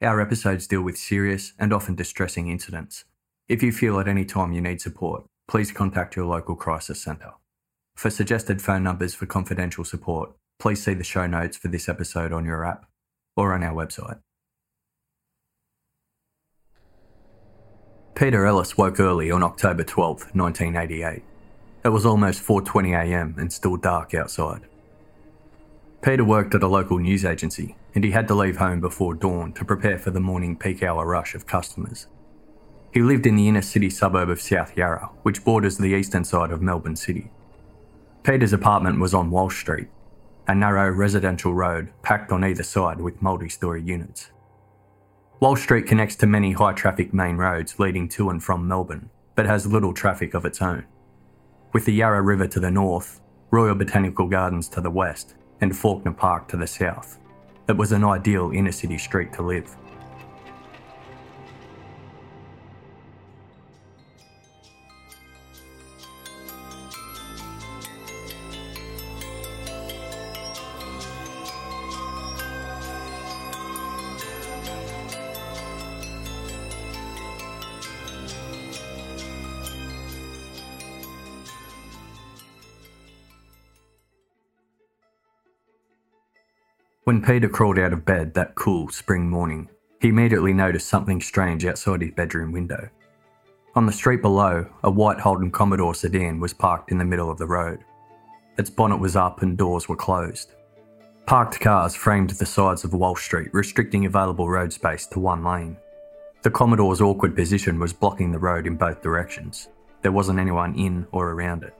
Our episodes deal with serious and often distressing incidents. If you feel at any time you need support, please contact your local crisis centre. For suggested phone numbers for confidential support, please see the show notes for this episode on your app or on our website. Peter Ellis woke early on October 12, 1988. It was almost 4:20 a.m. and still dark outside. Peter worked at a local news agency and he had to leave home before dawn to prepare for the morning peak hour rush of customers. He lived in the inner city suburb of South Yarra, which borders the eastern side of Melbourne City. Peter's apartment was on Walsh Street, a narrow residential road packed on either side with multi story units. Walsh Street connects to many high traffic main roads leading to and from Melbourne, but has little traffic of its own. With the Yarra River to the north, Royal Botanical Gardens to the west, and Fawkner Park to the south, it was an ideal inner city street to live. When Peter crawled out of bed that cool spring morning, he immediately noticed something strange outside his bedroom window. On the street below, a white Holden Commodore sedan was parked in the middle of the road. Its bonnet was up and doors were closed. Parked cars framed the sides of Walsh Street, restricting available road space to one lane. The Commodore's awkward position was blocking the road in both directions. There wasn't anyone in or around it.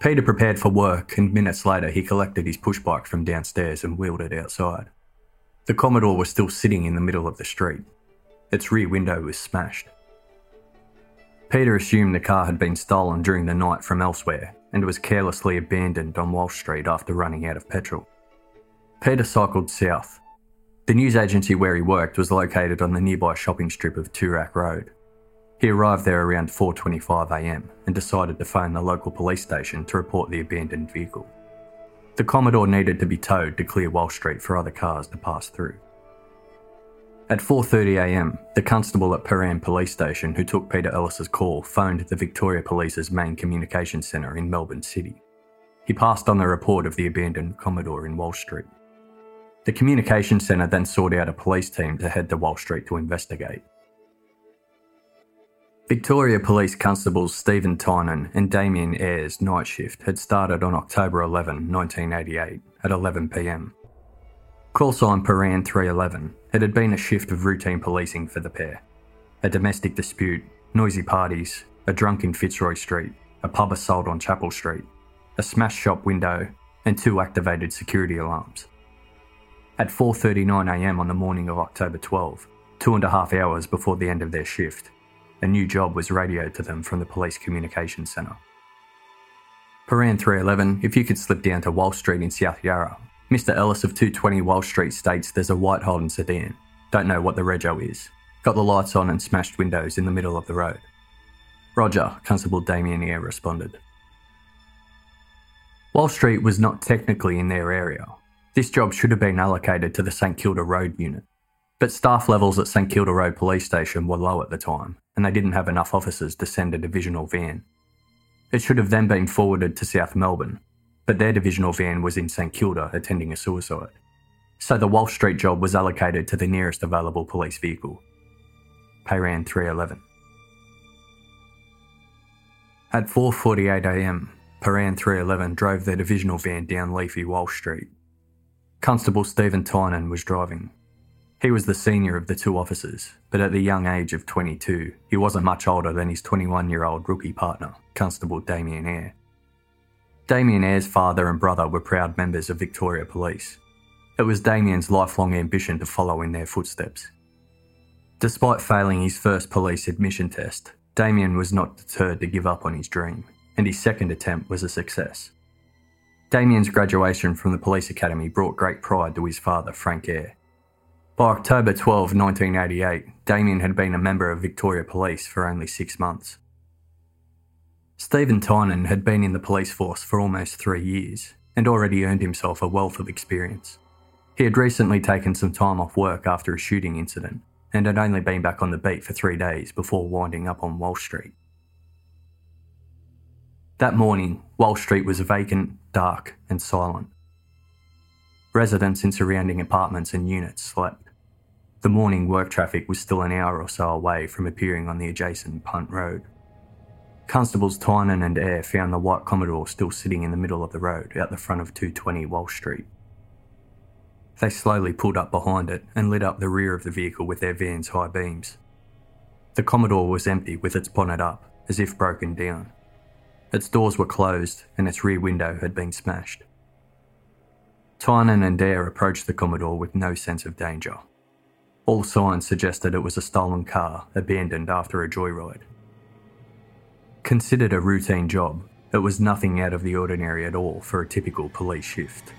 Peter prepared for work, and minutes later he collected his pushbike from downstairs and wheeled it outside. The Commodore was still sitting in the middle of the street. Its rear window was smashed. Peter assumed the car had been stolen during the night from elsewhere and was carelessly abandoned on Walsh Street after running out of petrol. Peter cycled south. The news agency where he worked was located on the nearby shopping strip of Toorak Road. He arrived there around 4.25am and decided to phone the local police station to report the abandoned vehicle. The Commodore needed to be towed to clear Walsh Street for other cars to pass through. At 4.30am, the constable at Prahran Police Station who took Peter Ellis's call phoned the Victoria Police's main communications centre in Melbourne City. He passed on the report of the abandoned Commodore in Walsh Street. The communications centre then sought out a police team to head to Walsh Street to investigate. Victoria Police Constables Steven Tynan and Damian Eyre's night shift had started on October 11, 1988, at 11pm. Call sign Prahran 311, it had been a shift of routine policing for the pair. A domestic dispute, noisy parties, a drunk in Fitzroy Street, a pub assault on Chapel Street, a smashed shop window, and two activated security alarms. At 4.39am on the morning of October 12, two and a half hours before the end of their shift, a new job was radioed to them from the police communications centre. Prahran 311, if you could slip down to Walsh Street in South Yarra. Mr. Ellis of 220 Walsh Street states there's a white Holden sedan. Don't know what the rego is. Got the lights on and smashed windows in the middle of the road. Roger, Constable Damian Eyre responded. Walsh Street was not technically in their area. This job should have been allocated to the St Kilda Road unit. But staff levels at St Kilda Road Police Station were low at the time, and they didn't have enough officers to send a divisional van. It should have then been forwarded to South Melbourne, but their divisional van was in St Kilda attending a suicide. So the Walsh Street job was allocated to the nearest available police vehicle. Prahran 311. At 4.48am, Prahran 311 drove their divisional van down leafy Walsh Street. Constable Steven Tynan was driving. He was the senior of the two officers, but at the young age of 22, he wasn't much older than his 21 year old rookie partner, Constable Damian Eyre. Damian Eyre's father and brother were proud members of Victoria Police. It was Damian's lifelong ambition to follow in their footsteps. Despite failing his first police admission test, Damian was not deterred to give up on his dream, and his second attempt was a success. Damian's graduation from the police academy brought great pride to his father, Frank Eyre. By October 12, 1988, Damian had been a member of Victoria Police for only six months. Steven Tynan had been in the police force for almost three years and already earned himself a wealth of experience. He had recently taken some time off work after a shooting incident and had only been back on the beat for three days before winding up on Walsh Street. That morning, Walsh Street was vacant, dark, and silent. Residents in surrounding apartments and units slept. The morning work traffic was still an hour or so away from appearing on the adjacent Punt Road. Constables Tynan and Eyre found the white Commodore still sitting in the middle of the road out the front of 220 Walsh Street. They slowly pulled up behind it and lit up the rear of the vehicle with their van's high beams. The Commodore was empty with its bonnet up, as if broken down. Its doors were closed and its rear window had been smashed. Tynan and Eyre approached the Commodore with no sense of danger. All signs suggested it was a stolen car abandoned after a joyride. Considered a routine job, it was nothing out of the ordinary at all for a typical police shift.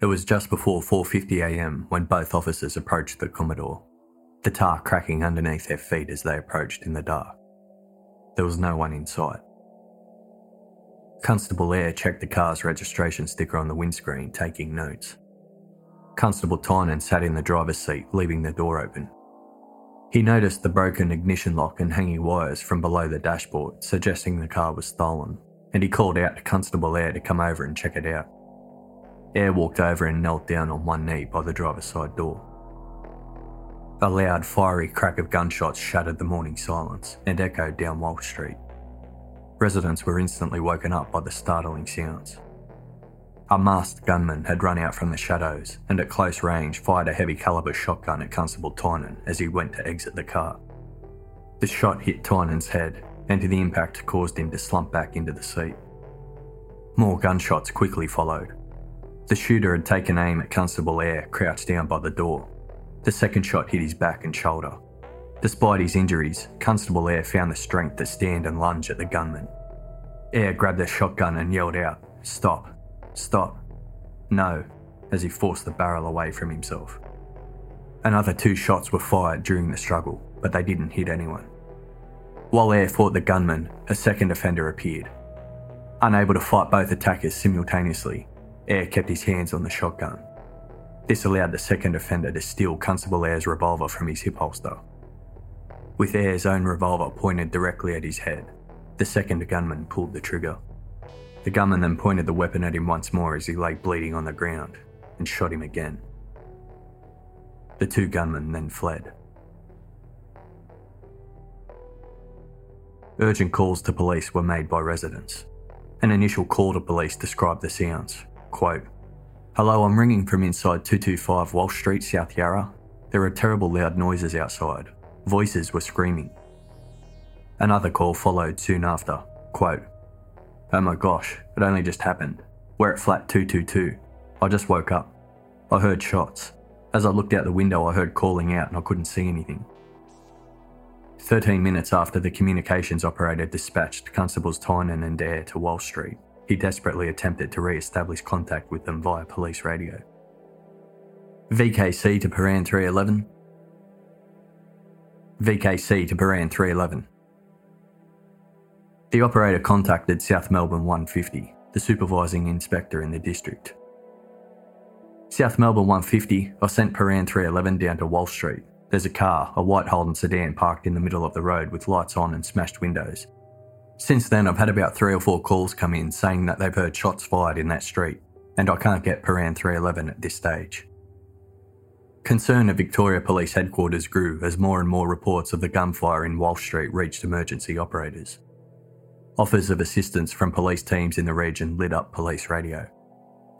It was just before 4:50am when both officers approached the Commodore, the tar cracking underneath their feet as they approached in the dark. There was no one in sight. Constable Eyre checked the car's registration sticker on the windscreen, taking notes. Constable Tynan sat in the driver's seat, leaving the door open. He noticed the broken ignition lock and hanging wires from below the dashboard, suggesting the car was stolen, and he called out to Constable Eyre to come over and check it out. Eyre walked over and knelt down on one knee by the driver's side door. A loud, fiery crack of gunshots shattered the morning silence and echoed down Walsh Street. Residents were instantly woken up by the startling sounds. A masked gunman had run out from the shadows and at close range fired a heavy caliber shotgun at Constable Tynan as he went to exit the car. The shot hit Tynan's head, and the impact caused him to slump back into the seat. More gunshots quickly followed. The shooter had taken aim at Constable Eyre, crouched down by the door. The second shot hit his back and shoulder, Despite his injuries, Constable Eyre found the strength to stand and lunge at the gunman. Eyre grabbed a shotgun and yelled out, Stop, stop, no, as he forced the barrel away from himself. Another two shots were fired during the struggle, but they didn't hit anyone. While Eyre fought the gunman, a second offender appeared. Unable to fight both attackers simultaneously, Eyre kept his hands on the shotgun. This allowed the second offender to steal Constable Eyre's revolver from his hip holster. With Eyre's own revolver pointed directly at his head, the second gunman pulled the trigger. The gunman then pointed the weapon at him once more as he lay bleeding on the ground and shot him again. The two gunmen then fled. Urgent calls to police were made by residents. An initial call to police described the sounds. Quote, Hello, I'm ringing from inside 225 Walsh Street, South Yarra. There are terrible loud noises outside. Voices were screaming. Another call followed soon after. Quote, Oh my gosh, it only just happened. We're at flat 222. I just woke up. I heard shots. As I looked out the window, I heard calling out and I couldn't see anything. 13 minutes after the communications operator dispatched Constables Tynan and Eyre to Walsh Street, he desperately attempted to re establish contact with them via police radio. VKC to Prahran 311, VKC to Prahran 311. The operator contacted South Melbourne 150, the supervising inspector in the district. South Melbourne 150, I sent Prahran 311 down to Walsh Street. There's a car, a white Holden sedan, parked in the middle of the road with lights on and smashed windows. Since then, I've had about three or four calls come in saying that they've heard shots fired in that street, and I can't get Prahran 311 at this stage. Concern at Victoria Police headquarters grew as more and more reports of the gunfire in Walsh Street reached emergency operators. Offers of assistance from police teams in the region lit up police radio.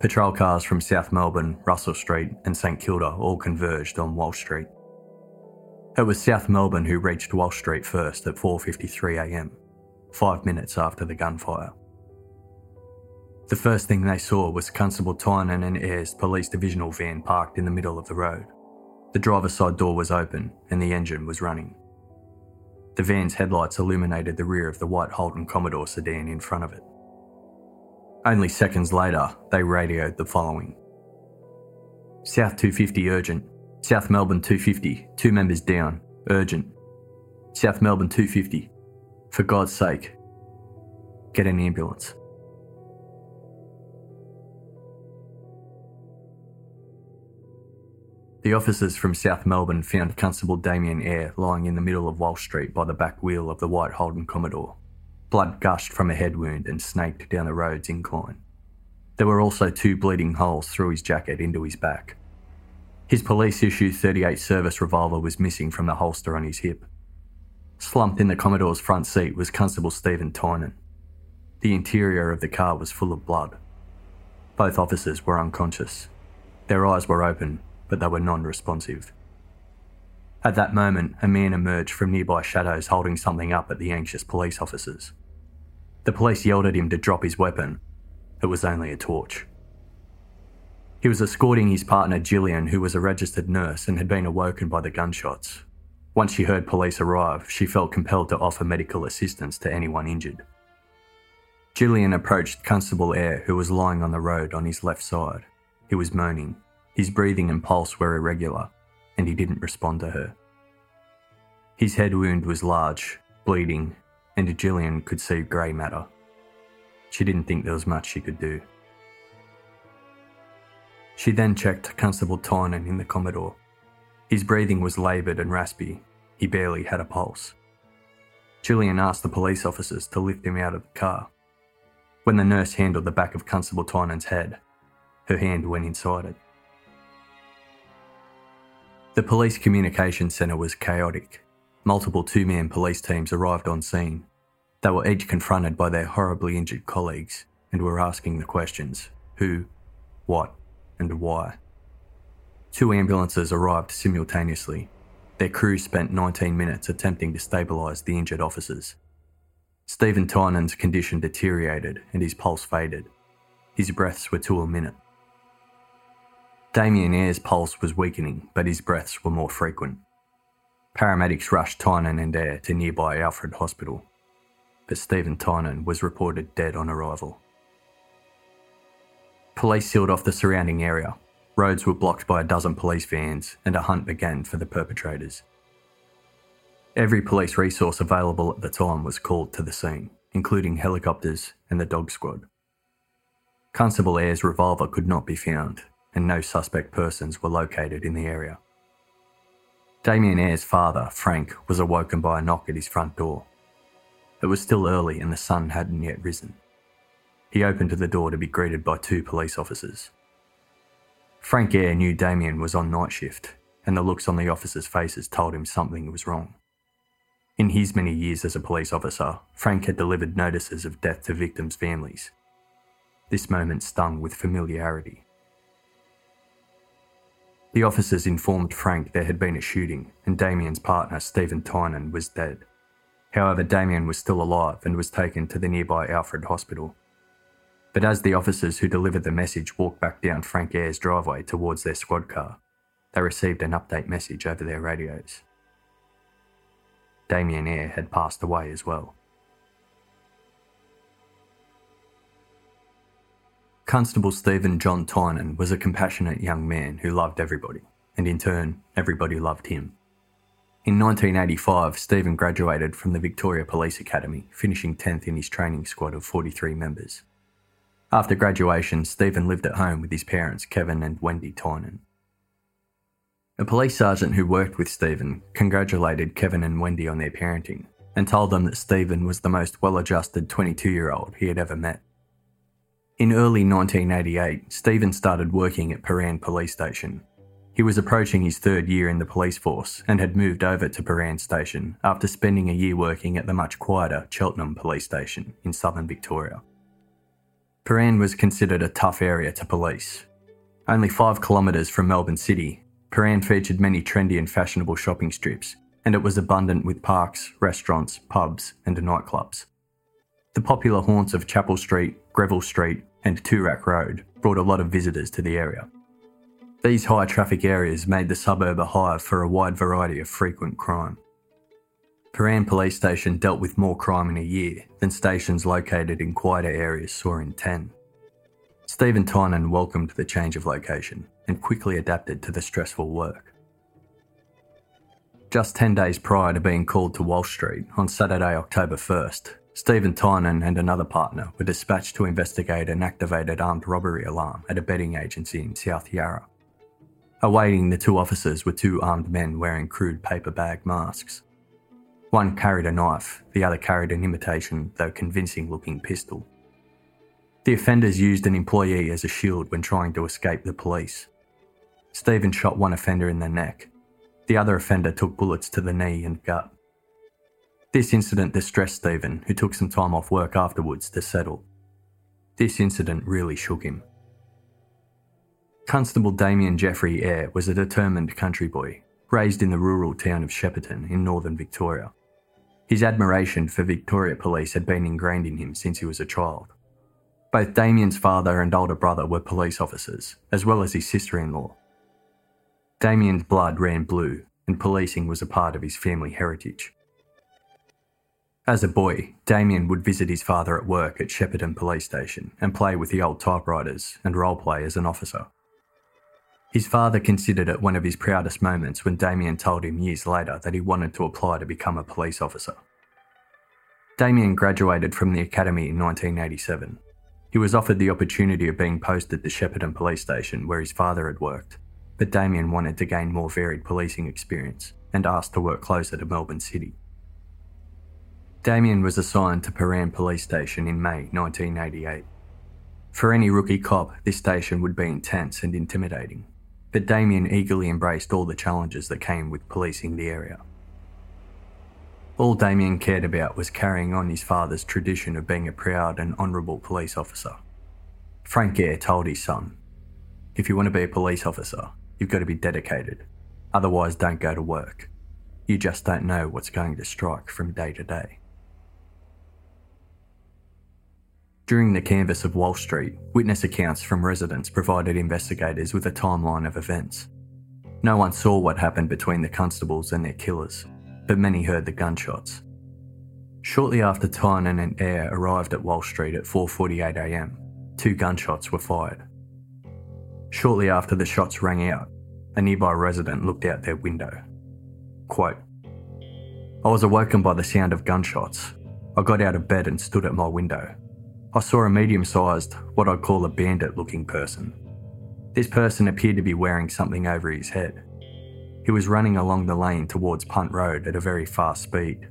Patrol cars from South Melbourne, Russell Street, and St Kilda all converged on Walsh Street. It was South Melbourne who reached Walsh Street first at 4:53am, 5 minutes after the gunfire. The first thing they saw was Constable Tynan and Eyre's police divisional van parked in the middle of the road. The driver's side door was open and the engine was running. The van's headlights illuminated the rear of the white Holden Commodore sedan in front of it. Only seconds later, they radioed the following South 250 urgent. South Melbourne 250, two members down, urgent. South Melbourne 250, for God's sake, get an ambulance. The officers from South Melbourne found Constable Damian Eyre lying in the middle of Walsh Street by the back wheel of the white Holden Commodore. Blood gushed from a head wound and snaked down the road's incline. There were also two bleeding holes through his jacket into his back. His police issue 38 service revolver was missing from the holster on his hip. Slumped in the Commodore's front seat was Constable Steven Tynan. The interior of the car was full of blood. Both officers were unconscious. Their eyes were open, but they were non responsive. At that moment, a man emerged from nearby shadows holding something up at the anxious police officers. The police yelled at him to drop his weapon. It was only a torch. He was escorting his partner Gillian, who was a registered nurse and had been awoken by the gunshots. Once she heard police arrive, she felt compelled to offer medical assistance to anyone injured. Gillian approached Constable Eyre, who was lying on the road on his left side. He was moaning. His breathing and pulse were irregular, and he didn't respond to her. His head wound was large, bleeding, and Gillian could see grey matter. She didn't think there was much she could do. She then checked Constable Tynan in the Commodore. His breathing was laboured and raspy. He barely had a pulse. Gillian asked the police officers to lift him out of the car. When the nurse handled the back of Constable Tynan's head, her hand went inside it. The police communication centre was chaotic. Multiple two man police teams arrived on scene. They were each confronted by their horribly injured colleagues and were asking the questions who, what, and why. Two ambulances arrived simultaneously. Their crew spent 19 minutes attempting to stabilise the injured officers. Steven Tynan's condition deteriorated and his pulse faded. His breaths were to a minute. Damian Eyre's pulse was weakening, but his breaths were more frequent. Paramedics rushed Tynan and Eyre to nearby Alfred Hospital, but Steven Tynan was reported dead on arrival. Police sealed off the surrounding area. Roads were blocked by a dozen police vans, and a hunt began for the perpetrators. Every police resource available at the time was called to the scene, including helicopters and the dog squad. Constable Eyre's revolver could not be found, and no suspect persons were located in the area. Damian Eyre's father, Frank, was awoken by a knock at his front door. It was still early and the sun hadn't yet risen. He opened the door to be greeted by two police officers. Frank Eyre knew Damian was on night shift, and the looks on the officers' faces told him something was wrong. In his many years as a police officer, Frank had delivered notices of death to victims' families. This moment stung with familiarity. The officers informed Frank there had been a shooting and Damian's partner, Steven Tynan, was dead. However, Damian was still alive and was taken to the nearby Alfred Hospital. But as the officers who delivered the message walked back down Frank Eyre's driveway towards their squad car, they received an update message over their radios. Damian Eyre had passed away as well. Constable Steven John Tynan was a compassionate young man who loved everybody, and in turn, everybody loved him. In 1985, Steven graduated from the Victoria Police Academy, finishing 10th in his training squad of 43 members. After graduation, Steven lived at home with his parents, Kevin and Wendy Tynan. A police sergeant who worked with Steven congratulated Kevin and Wendy on their parenting and told them that Steven was the most well adjusted 22 year old he had ever met. In early 1988, Steven started working at Prahran Police Station. He was approaching his third year in the police force and had moved over to Prahran Station after spending a year working at the much quieter Cheltenham Police Station in southern Victoria. Prahran was considered a tough area to police. Only five kilometres from Melbourne City, Prahran featured many trendy and fashionable shopping strips, and it was abundant with parks, restaurants, pubs, and nightclubs. The popular haunts of Chapel Street, Greville Street, and Toorak Road brought a lot of visitors to the area. These high traffic areas made the suburb a hive for a wide variety of frequent crime. Prahran Police Station dealt with more crime in a year than stations located in quieter areas saw in 10. Steven Tynan welcomed the change of location and quickly adapted to the stressful work. Just 10 days prior to being called to Walsh Street on Saturday, October 1st, Steven Tynan and another partner were dispatched to investigate an activated armed robbery alarm at a betting agency in South Yarra. Awaiting the two officers were two armed men wearing crude paper bag masks. One carried a knife, the other carried an imitation, though convincing looking pistol. The offenders used an employee as a shield when trying to escape the police. Steven shot one offender in the neck. The other offender took bullets to the knee and gut. This incident distressed Steven, who took some time off work afterwards to settle. This incident really shook him. Constable Damian Jeffrey Eyre was a determined country boy, raised in the rural town of Shepparton in northern Victoria. His admiration for Victoria Police had been ingrained in him since he was a child. Both Damian's father and older brother were police officers, as well as his sister in law. Damian's blood ran blue, and policing was a part of his family heritage. As a boy, Damian would visit his father at work at Shepparton Police Station and play with the old typewriters and roleplay as an officer. His father considered it one of his proudest moments when Damian told him years later that he wanted to apply to become a police officer. Damian graduated from the academy in 1987. He was offered the opportunity of being posted to Shepparton Police Station where his father had worked, but Damian wanted to gain more varied policing experience and asked to work closer to Melbourne City. Damian was assigned to Prahran Police Station in May 1988. For any rookie cop, this station would be intense and intimidating, but Damian eagerly embraced all the challenges that came with policing the area. All Damian cared about was carrying on his father's tradition of being a proud and honourable police officer. Frank Eyre told his son, If you want to be a police officer, you've got to be dedicated. Otherwise, don't go to work. You just don't know what's going to strike from day to day. During the canvass of Walsh Street, witness accounts from residents provided investigators with a timeline of events. No one saw what happened between the constables and their killers, but many heard the gunshots. Shortly after Tynan and Eyre arrived at Walsh Street at 4.48am, two gunshots were fired. Shortly after the shots rang out, a nearby resident looked out their window. Quote, I was awoken by the sound of gunshots. I got out of bed and stood at my window. I saw a medium sized, what I'd call a bandit looking person. This person appeared to be wearing something over his head. He was running along the lane towards Punt Road at a very fast speed.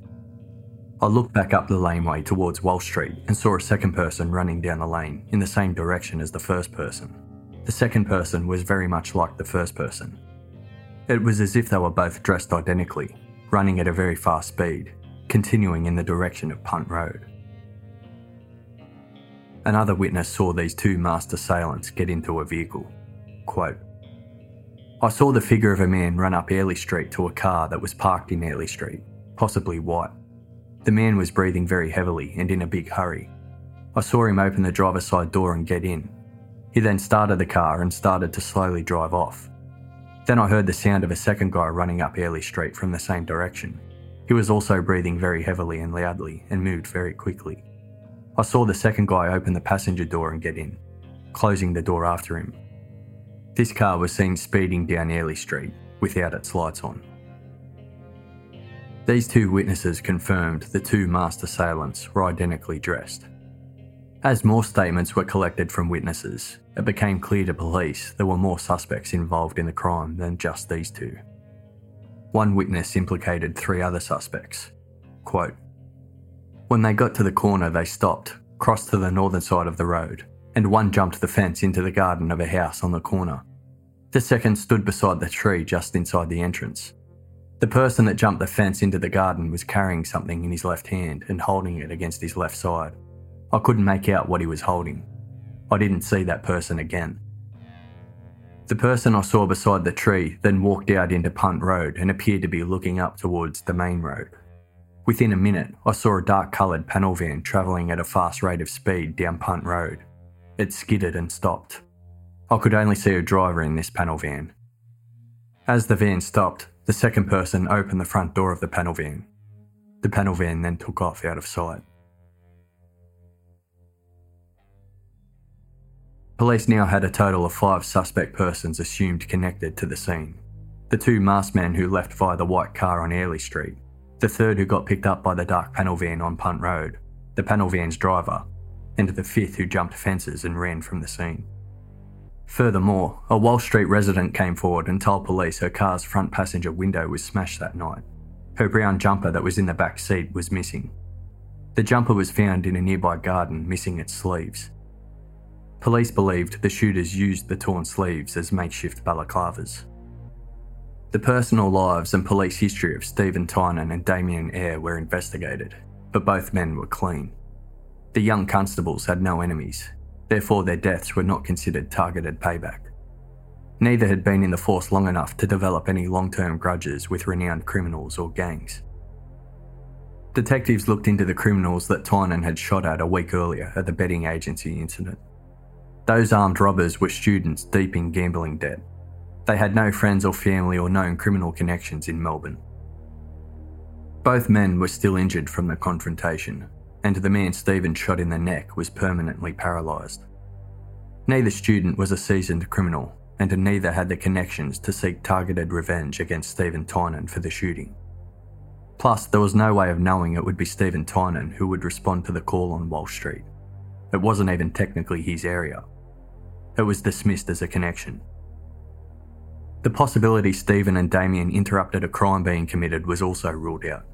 I looked back up the laneway towards Walsh Street and saw a second person running down the lane in the same direction as the first person. The second person was very much like the first person. It was as if they were both dressed identically, running at a very fast speed, continuing in the direction of Punt Road. Another witness saw these two masked assailants get into a vehicle. Quote, I saw the figure of a man run up Airlie Street to a car that was parked in Airlie Street, possibly white. The man was breathing very heavily and in a big hurry. I saw him open the driver's side door and get in. He then started the car and started to slowly drive off. Then I heard the sound of a second guy running up Airlie Street from the same direction. He was also breathing very heavily and loudly and moved very quickly. I saw the second guy open the passenger door and get in, closing the door after him. This car was seen speeding down Airlie Street without its lights on. These two witnesses confirmed the two masked assailants were identically dressed. As more statements were collected from witnesses, it became clear to police there were more suspects involved in the crime than just these two. One witness implicated three other suspects. Quote, when they got to the corner, they stopped, crossed to the northern side of the road, and one jumped the fence into the garden of a house on the corner. The second stood beside the tree just inside the entrance. The person that jumped the fence into the garden was carrying something in his left hand and holding it against his left side. I couldn't make out what he was holding. I didn't see that person again. The person I saw beside the tree then walked out into Punt Road and appeared to be looking up towards the main road. Within a minute, I saw a dark coloured panel van travelling at a fast rate of speed down Punt Road. It skidded and stopped. I could only see a driver in this panel van. As the van stopped, the second person opened the front door of the panel van. The panel van then took off out of sight. Police now had a total of five suspect persons assumed connected to the scene. The two masked men who left via the white car on Airlie Street, the third who got picked up by the dark panel van on Punt Road, the panel van's driver, and the fifth who jumped fences and ran from the scene. Furthermore, a Walsh Street resident came forward and told police her car's front passenger window was smashed that night. Her brown jumper that was in the back seat was missing. The jumper was found in a nearby garden, missing its sleeves. Police believed the shooters used the torn sleeves as makeshift balaclavas. The personal lives and police history of Steven Tynan and Damian Eyre were investigated, but both men were clean. The young constables had no enemies, therefore, their deaths were not considered targeted payback. Neither had been in the force long enough to develop any long term grudges with renowned criminals or gangs. Detectives looked into the criminals that Tynan had shot at a week earlier at the betting agency incident. Those armed robbers were students deep in gambling debt. They had no friends or family or known criminal connections in Melbourne. Both men were still injured from the confrontation, and the man Steven shot in the neck was permanently paralysed. Neither student was a seasoned criminal, and neither had the connections to seek targeted revenge against Steven Tynan for the shooting. Plus, there was no way of knowing it would be Steven Tynan who would respond to the call on Walsh Street. It wasn't even technically his area. It was dismissed as a connection. The possibility Steven and Damian interrupted a crime being committed was also ruled out.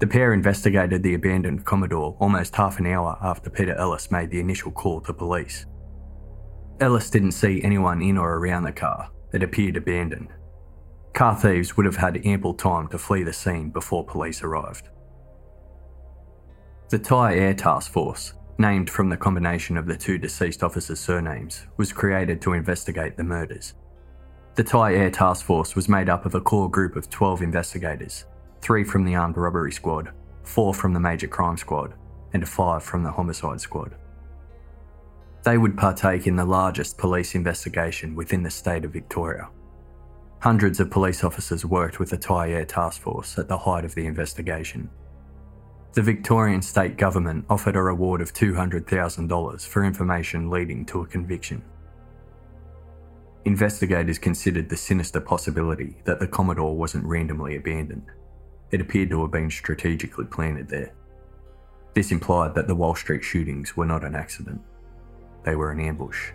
The pair investigated the abandoned Commodore almost half an hour after Peter Ellis made the initial call to police. Ellis didn't see anyone in or around the car, it appeared abandoned. Car thieves would have had ample time to flee the scene before police arrived. The Tyre Task Force, named from the combination of the two deceased officers' surnames, was created to investigate the murders. The Tyre Task Force was made up of a core group of 12 investigators three from the armed robbery squad, four from the major crime squad, and five from the homicide squad. They would partake in the largest police investigation within the state of Victoria. Hundreds of police officers worked with the Tyre Task Force at the height of the investigation, the Victorian state government offered a reward of $200,000 for information leading to a conviction. Investigators considered the sinister possibility that the Commodore wasn't randomly abandoned. It appeared to have been strategically planted there. This implied that the Walsh Street shootings were not an accident, they were an ambush.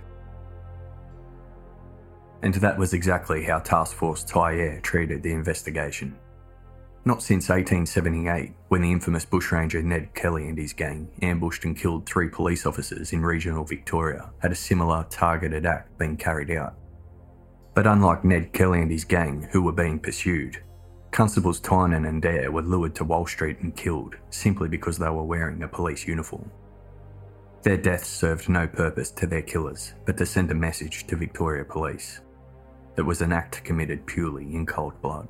And that was exactly how Task Force Air treated the investigation. Not since 1878, when the infamous bushranger Ned Kelly and his gang ambushed and killed three police officers in regional Victoria, had a similar targeted act been carried out. But unlike Ned Kelly and his gang, who were being pursued, Constables Tynan and Eyre were lured to Walsh Street and killed simply because they were wearing a police uniform. Their deaths served no purpose to their killers but to send a message to Victoria Police. It was an act committed purely in cold blood.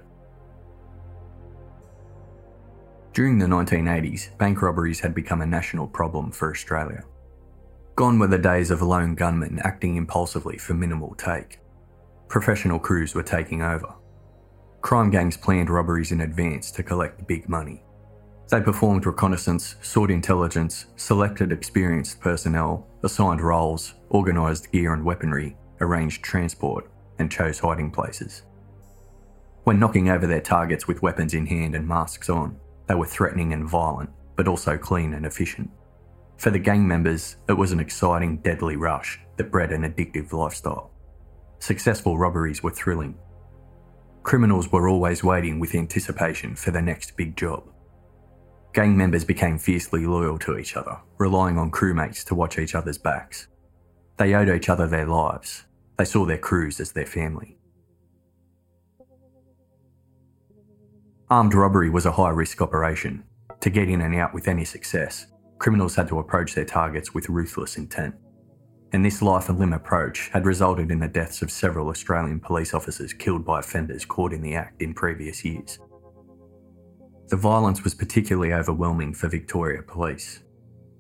During the 1980s, bank robberies had become a national problem for Australia. Gone were the days of lone gunmen acting impulsively for minimal take. Professional crews were taking over. Crime gangs planned robberies in advance to collect big money. They performed reconnaissance, sought intelligence, selected experienced personnel, assigned roles, organised gear and weaponry, arranged transport, and chose hiding places. When knocking over their targets with weapons in hand and masks on, they were threatening and violent, but also clean and efficient. For the gang members, it was an exciting, deadly rush that bred an addictive lifestyle. Successful robberies were thrilling. Criminals were always waiting with anticipation for the next big job. Gang members became fiercely loyal to each other, relying on crewmates to watch each other's backs. They owed each other their lives. They saw their crews as their family. Armed robbery was a high risk operation. To get in and out with any success, criminals had to approach their targets with ruthless intent. And this life and limb approach had resulted in the deaths of several Australian police officers killed by offenders caught in the act in previous years. The violence was particularly overwhelming for Victoria Police.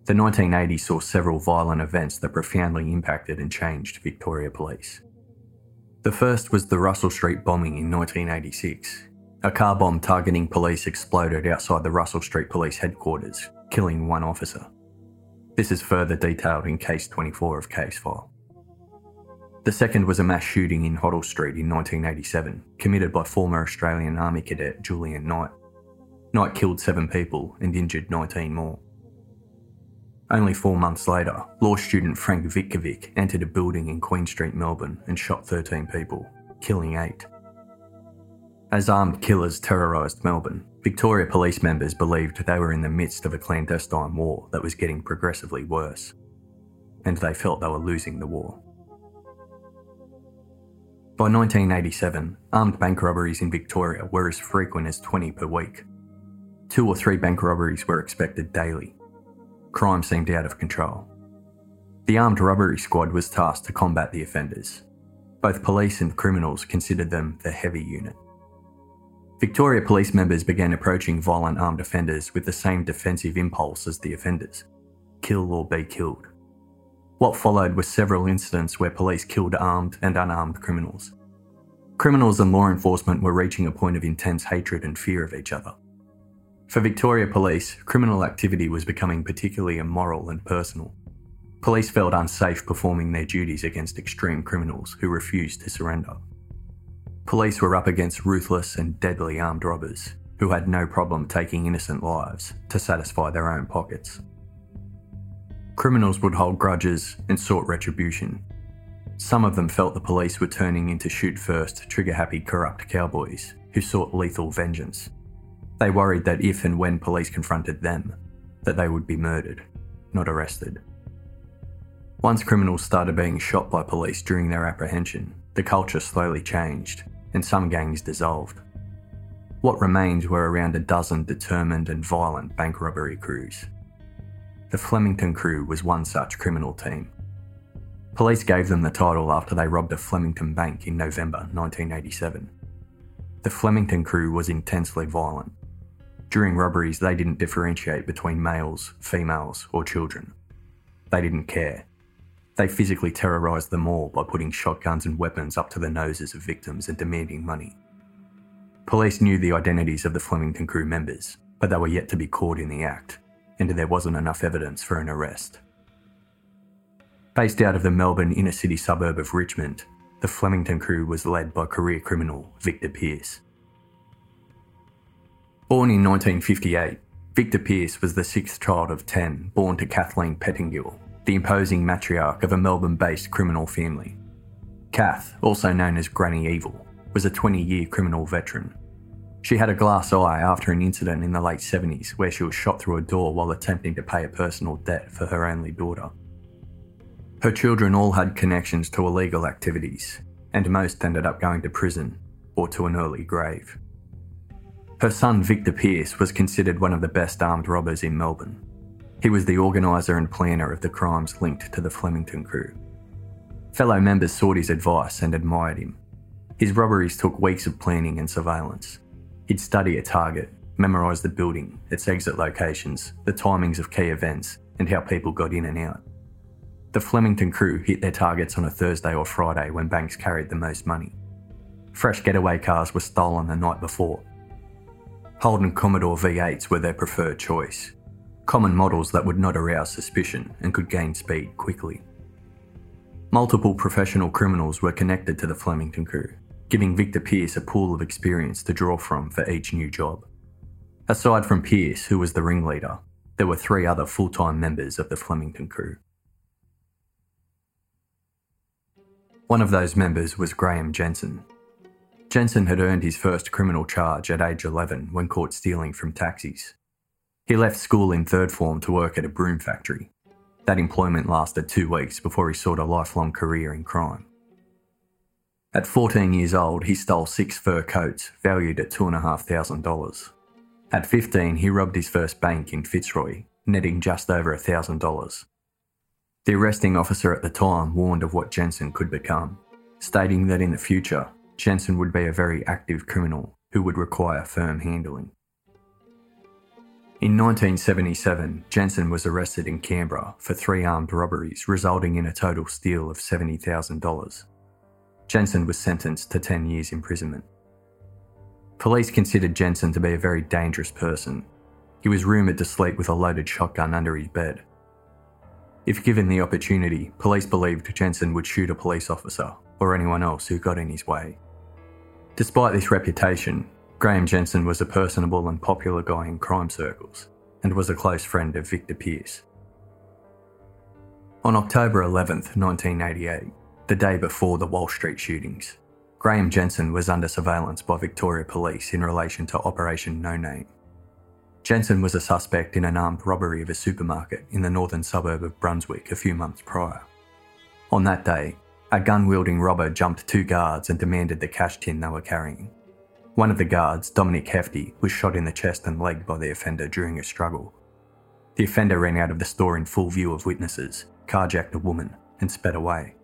The 1980s saw several violent events that profoundly impacted and changed Victoria Police. The first was the Russell Street bombing in 1986. A car bomb targeting police exploded outside the Russell Street Police headquarters, killing one officer. This is further detailed in Case 24 of Case File. The second was a mass shooting in Hoddle Street in 1987, committed by former Australian Army cadet Julian Knight. Knight killed seven people and injured 19 more. Only four months later, law student Frank Vitkovic entered a building in Queen Street, Melbourne, and shot 13 people, killing eight. As armed killers terrorised Melbourne, Victoria police members believed they were in the midst of a clandestine war that was getting progressively worse, and they felt they were losing the war. By 1987, armed bank robberies in Victoria were as frequent as 20 per week. Two or three bank robberies were expected daily. Crime seemed out of control. The armed robbery squad was tasked to combat the offenders. Both police and criminals considered them the heavy unit. Victoria police members began approaching violent armed offenders with the same defensive impulse as the offenders kill or be killed. What followed were several incidents where police killed armed and unarmed criminals. Criminals and law enforcement were reaching a point of intense hatred and fear of each other. For Victoria Police, criminal activity was becoming particularly immoral and personal. Police felt unsafe performing their duties against extreme criminals who refused to surrender. Police were up against ruthless and deadly armed robbers who had no problem taking innocent lives to satisfy their own pockets. Criminals would hold grudges and sought retribution. Some of them felt the police were turning into shoot first, trigger happy, corrupt cowboys who sought lethal vengeance. They worried that if and when police confronted them, that they would be murdered, not arrested. Once criminals started being shot by police during their apprehension, the culture slowly changed and some gangs dissolved. What remained were around a dozen determined and violent bank robbery crews. The Flemington crew was one such criminal team. Police gave them the title after they robbed a Flemington bank in November 1987. The Flemington crew was intensely violent. During robberies, they didn't differentiate between males, females, or children. They didn't care. They physically terrorised them all by putting shotguns and weapons up to the noses of victims and demanding money. Police knew the identities of the Flemington crew members, but they were yet to be caught in the act, and there wasn't enough evidence for an arrest. Based out of the Melbourne inner city suburb of Richmond, the Flemington crew was led by career criminal Victor Peirce. Born in 1958, Victor Peirce was the sixth child of 10 born to Kathleen Pettingill the imposing matriarch of a Melbourne based criminal family. Kath, also known as Granny Evil, was a 20 year criminal veteran. She had a glass eye after an incident in the late 70s where she was shot through a door while attempting to pay a personal debt for her only daughter. Her children all had connections to illegal activities, and most ended up going to prison or to an early grave. Her son Victor Peirce was considered one of the best armed robbers in Melbourne. He was the organiser and planner of the crimes linked to the Flemington crew. Fellow members sought his advice and admired him. His robberies took weeks of planning and surveillance. He'd study a target, memorise the building, its exit locations, the timings of key events, and how people got in and out. The Flemington crew hit their targets on a Thursday or Friday when banks carried the most money. Fresh getaway cars were stolen the night before. Holden Commodore V8s were their preferred choice, common models that would not arouse suspicion and could gain speed quickly. Multiple professional criminals were connected to the Flemington crew, giving Victor Peirce a pool of experience to draw from for each new job. Aside from Peirce, who was the ringleader, there were three other full time members of the Flemington crew. One of those members was Graeme Jensen. Jensen had earned his first criminal charge at age 11 when caught stealing from taxis. He left school in third form to work at a broom factory. That employment lasted two weeks before he sought a lifelong career in crime. At 14 years old, he stole six fur coats valued at $2,500. At 15, he robbed his first bank in Fitzroy, netting just over $1,000. The arresting officer at the time warned of what Jensen could become, stating that in the future, Jensen would be a very active criminal who would require firm handling. In 1977, Jensen was arrested in Canberra for three armed robberies, resulting in a total steal of $70,000. Jensen was sentenced to 10 years imprisonment. Police considered Jensen to be a very dangerous person. He was rumoured to sleep with a loaded shotgun under his bed. If given the opportunity, police believed Jensen would shoot a police officer or anyone else who got in his way. Despite this reputation, Graeme Jensen was a personable and popular guy in crime circles and was a close friend of Victor Peirce. On October 11, 1988, the day before the Walsh Street shootings, Graeme Jensen was under surveillance by Victoria Police in relation to Operation No Name. Jensen was a suspect in an armed robbery of a supermarket in the northern suburb of Brunswick a few months prior. On that day, a gun wielding robber jumped two guards and demanded the cash tin they were carrying. One of the guards, Dominic Hefty, was shot in the chest and leg by the offender during a struggle. The offender ran out of the store in full view of witnesses, carjacked a woman, and sped away.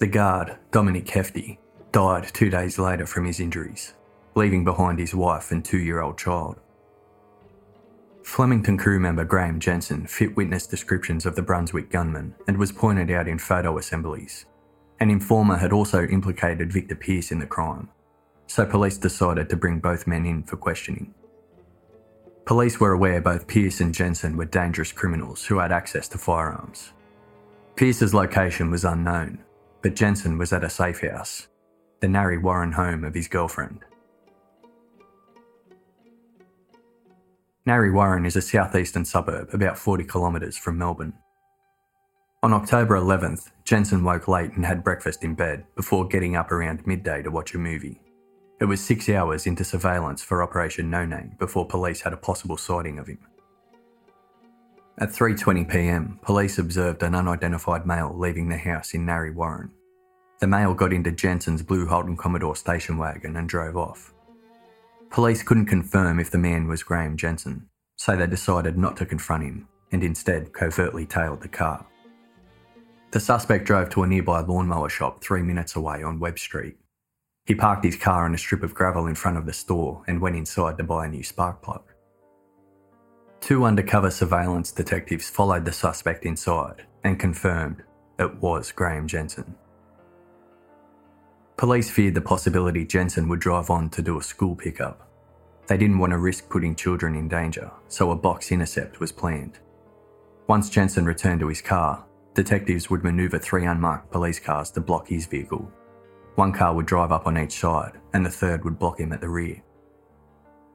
The guard, Dominic Hefty, died two days later from his injuries, leaving behind his wife and two year old child. Flemington crew member Graeme Jensen fit witness descriptions of the Brunswick gunman and was pointed out in photo assemblies. An informer had also implicated Victor Peirce in the crime, so police decided to bring both men in for questioning. Police were aware both Peirce and Jensen were dangerous criminals who had access to firearms. Peirce's location was unknown, but Jensen was at a safe house, the Narre Warren home of his girlfriend. Narre Warren is a southeastern suburb about 40 kilometres from Melbourne. On October 11th, Jensen woke late and had breakfast in bed before getting up around midday to watch a movie. It was six hours into surveillance for Operation No Name before police had a possible sighting of him. At 3:20 p.m., police observed an unidentified male leaving the house in Narre Warren. The male got into Jensen's blue Holden Commodore station wagon and drove off. Police couldn't confirm if the man was Graeme Jensen, so they decided not to confront him and instead covertly tailed the car. The suspect drove to a nearby lawnmower shop three minutes away on Webb Street. He parked his car on a strip of gravel in front of the store and went inside to buy a new spark plug. Two undercover surveillance detectives followed the suspect inside and confirmed it was Graeme Jensen. Police feared the possibility Jensen would drive on to do a school pickup. They didn't want to risk putting children in danger, so a box intercept was planned. Once Jensen returned to his car, detectives would maneuver three unmarked police cars to block his vehicle. One car would drive up on each side, and the third would block him at the rear.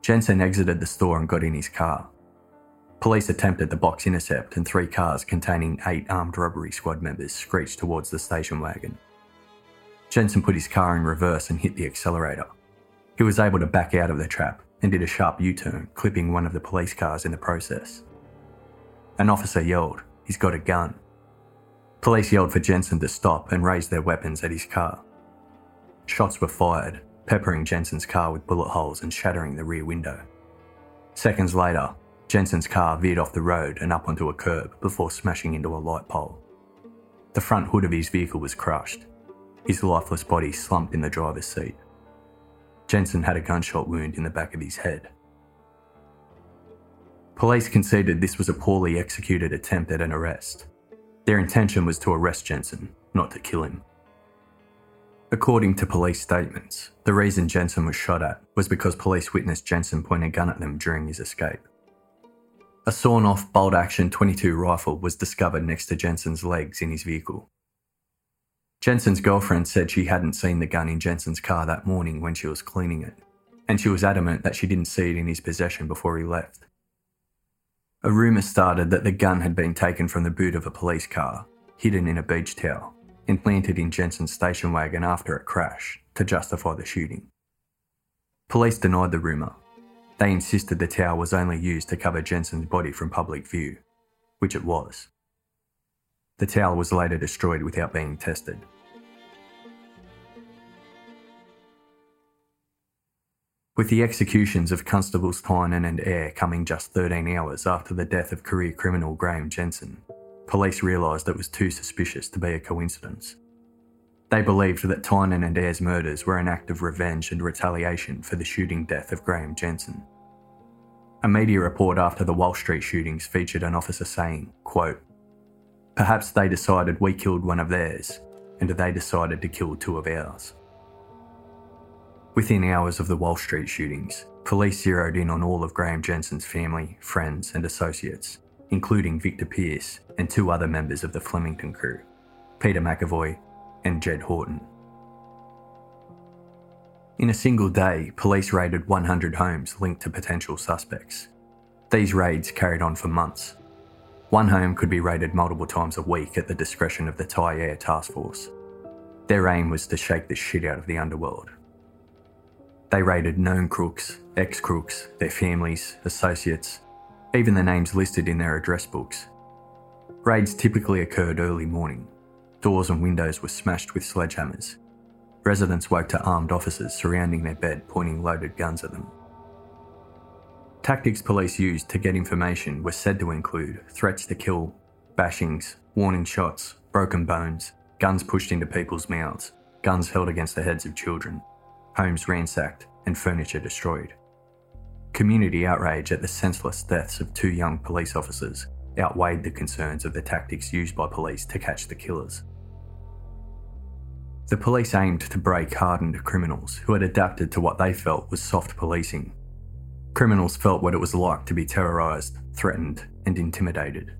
Jensen exited the store and got in his car. Police attempted the box intercept, and three cars containing eight armed robbery squad members screeched towards the station wagon. Jensen put his car in reverse and hit the accelerator. He was able to back out of the trap and did a sharp U turn, clipping one of the police cars in the process. An officer yelled, He's got a gun. Police yelled for Jensen to stop and raise their weapons at his car. Shots were fired, peppering Jensen's car with bullet holes and shattering the rear window. Seconds later, Jensen's car veered off the road and up onto a curb before smashing into a light pole. The front hood of his vehicle was crushed, his lifeless body slumped in the driver's seat. Jensen had a gunshot wound in the back of his head. Police conceded this was a poorly executed attempt at an arrest. Their intention was to arrest Jensen, not to kill him. According to police statements, the reason Jensen was shot at was because police witnessed Jensen point a gun at them during his escape. A sawn off bolt action 22 rifle was discovered next to Jensen's legs in his vehicle. Jensen's girlfriend said she hadn't seen the gun in Jensen's car that morning when she was cleaning it, and she was adamant that she didn't see it in his possession before he left. A rumour started that the gun had been taken from the boot of a police car, hidden in a beach towel, and planted in Jensen's station wagon after it crashed to justify the shooting. Police denied the rumour. They insisted the towel was only used to cover Jensen's body from public view, which it was. The towel was later destroyed without being tested. With the executions of Constables Tynan and Eyre coming just 13 hours after the death of career criminal Graeme Jensen, police realised it was too suspicious to be a coincidence. They believed that Tynan and Eyre's murders were an act of revenge and retaliation for the shooting death of Graeme Jensen. A media report after the Walsh Street shootings featured an officer saying, quote, Perhaps they decided we killed one of theirs, and they decided to kill two of ours. Within hours of the Walsh Street shootings, police zeroed in on all of Graeme Jensen's family, friends, and associates, including Victor Peirce and two other members of the Flemington crew, Peter McAvoy and Jedd Houghton. In a single day, police raided 100 homes linked to potential suspects. These raids carried on for months. One home could be raided multiple times a week at the discretion of the Thai Air Task Force. Their aim was to shake the shit out of the underworld. They raided known crooks, ex crooks, their families, associates, even the names listed in their address books. Raids typically occurred early morning, Doors and windows were smashed with sledgehammers. Residents woke to armed officers surrounding their bed, pointing loaded guns at them. Tactics police used to get information were said to include threats to kill, bashings, warning shots, broken bones, guns pushed into people's mouths, guns held against the heads of children, homes ransacked, and furniture destroyed. Community outrage at the senseless deaths of two young police officers outweighed the concerns of the tactics used by police to catch the killers. The police aimed to break hardened criminals who had adapted to what they felt was soft policing. Criminals felt what it was like to be terrorised, threatened, and intimidated.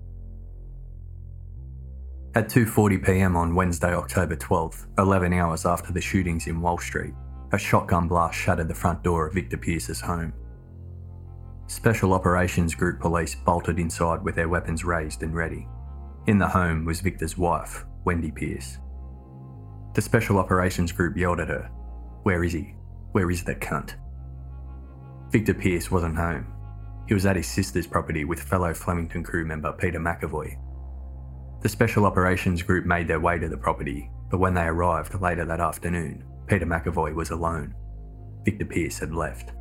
At 2:40 p.m. on Wednesday, October 12th, 11 hours after the shootings in Walsh Street, a shotgun blast shattered the front door of Victor Peirce's home. Special Operations Group police bolted inside with their weapons raised and ready. In the home was Victor's wife, Wendy Peirce. The Special Operations Group yelled at her, Where is he? Where is that cunt? Victor Peirce wasn't home. He was at his sister's property with fellow Flemington crew member Peter McAvoy. The Special Operations Group made their way to the property, but when they arrived later that afternoon, Peter McAvoy was alone. Victor Peirce had left.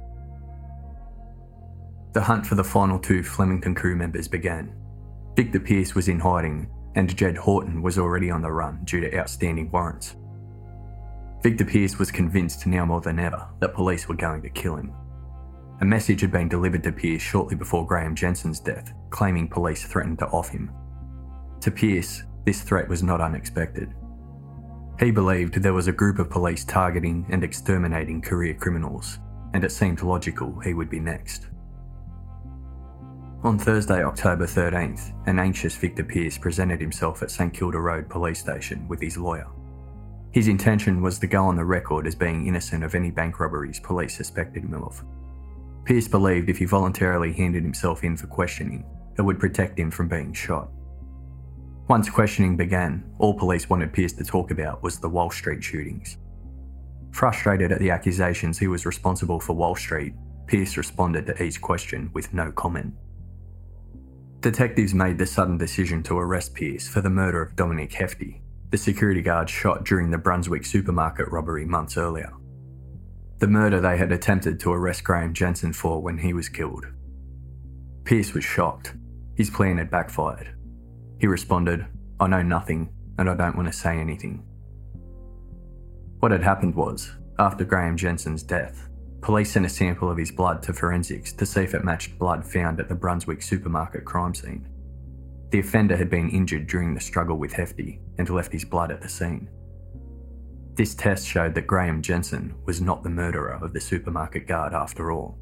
The hunt for the final two Flemington crew members began. Victor Peirce was in hiding, and Jedd Houghton was already on the run due to outstanding warrants. Victor Peirce was convinced now more than ever that police were going to kill him. A message had been delivered to Peirce shortly before Graeme Jensen's death, claiming police threatened to off him. To Peirce, this threat was not unexpected. He believed there was a group of police targeting and exterminating career criminals, and it seemed logical he would be next. On Thursday, October 13th, an anxious Victor Peirce presented himself at St Kilda Road Police Station with his lawyer. His intention was to go on the record as being innocent of any bank robberies police suspected him of. Peirce believed if he voluntarily handed himself in for questioning, it would protect him from being shot. Once questioning began, all police wanted Peirce to talk about was the Walsh Street shootings. Frustrated at the accusations he was responsible for Walsh Street, Peirce responded to each question with no comment. Detectives made the sudden decision to arrest Peirce for the murder of Dominic Hefty, the security guard shot during the Brunswick supermarket robbery months earlier. The murder they had attempted to arrest Graeme Jensen for when he was killed. Peirce was shocked. His plan had backfired. He responded, I know nothing and I don't want to say anything. What had happened was, after Graeme Jensen's death, police sent a sample of his blood to forensics to see if it matched blood found at the Brunswick supermarket crime scene. The offender had been injured during the struggle with Hefty and left his blood at the scene. This test showed that Graeme Jensen was not the murderer of the supermarket guard after all.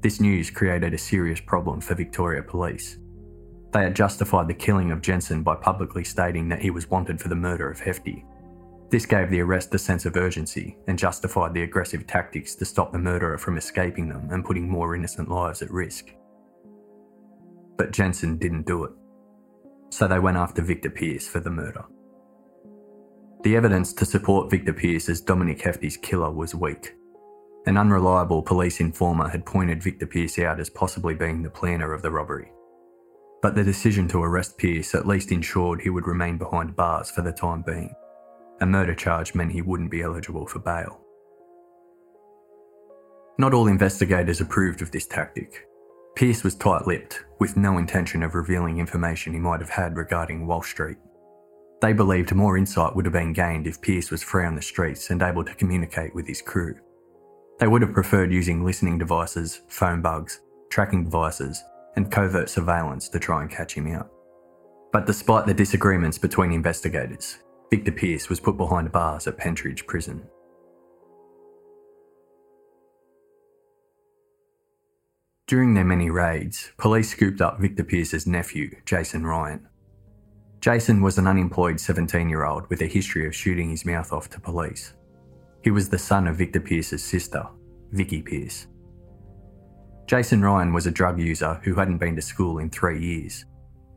This news created a serious problem for Victoria Police. They had justified the killing of Jensen by publicly stating that he was wanted for the murder of Hefty. This gave the arrest a sense of urgency and justified the aggressive tactics to stop the murderer from escaping them and putting more innocent lives at risk but Jensen didn't do it. So they went after Victor Peirce for the murder. The evidence to support Victor Peirce as Dominic Hefty's killer was weak. An unreliable police informer had pointed Victor Peirce out as possibly being the planner of the robbery. But the decision to arrest Peirce at least ensured he would remain behind bars for the time being. A murder charge meant he wouldn't be eligible for bail. Not all investigators approved of this tactic, Peirce was tight lipped, with no intention of revealing information he might have had regarding Walsh Street. They believed more insight would have been gained if Peirce was free on the streets and able to communicate with his crew. They would have preferred using listening devices, phone bugs, tracking devices, and covert surveillance to try and catch him out. But despite the disagreements between investigators, Victor Peirce was put behind bars at Pentridge Prison. During their many raids, police scooped up Victor Peirce's nephew, Jason Ryan. Jason was an unemployed 17 year old with a history of shooting his mouth off to police. He was the son of Victor Peirce's sister, Vicky Peirce. Jason Ryan was a drug user who hadn't been to school in three years.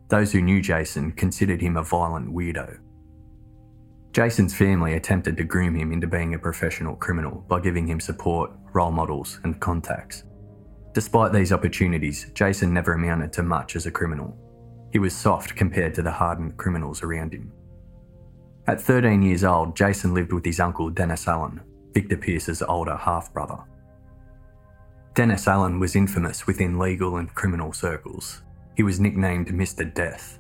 Those who knew Jason considered him a violent weirdo. Jason's family attempted to groom him into being a professional criminal by giving him support, role models, and contacts. Despite these opportunities, Jason never amounted to much as a criminal. He was soft compared to the hardened criminals around him. At 13 years old, Jason lived with his uncle Dennis Allen, Victor Peirce's older half brother. Dennis Allen was infamous within legal and criminal circles. He was nicknamed Mr. Death.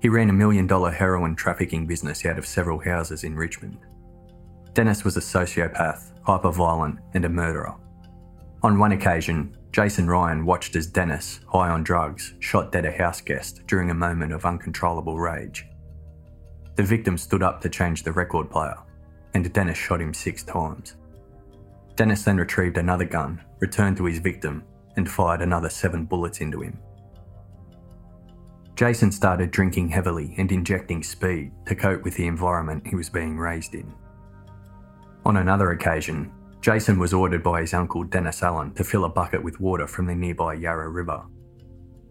He ran a million dollar heroin trafficking business out of several houses in Richmond. Dennis was a sociopath, hyper violent, and a murderer. On one occasion, Jason Ryan watched as Dennis, high on drugs, shot dead a house guest during a moment of uncontrollable rage. The victim stood up to change the record player, and Dennis shot him six times. Dennis then retrieved another gun, returned to his victim, and fired another seven bullets into him. Jason started drinking heavily and injecting speed to cope with the environment he was being raised in. On another occasion, Jason was ordered by his uncle Dennis Allen to fill a bucket with water from the nearby Yarra River.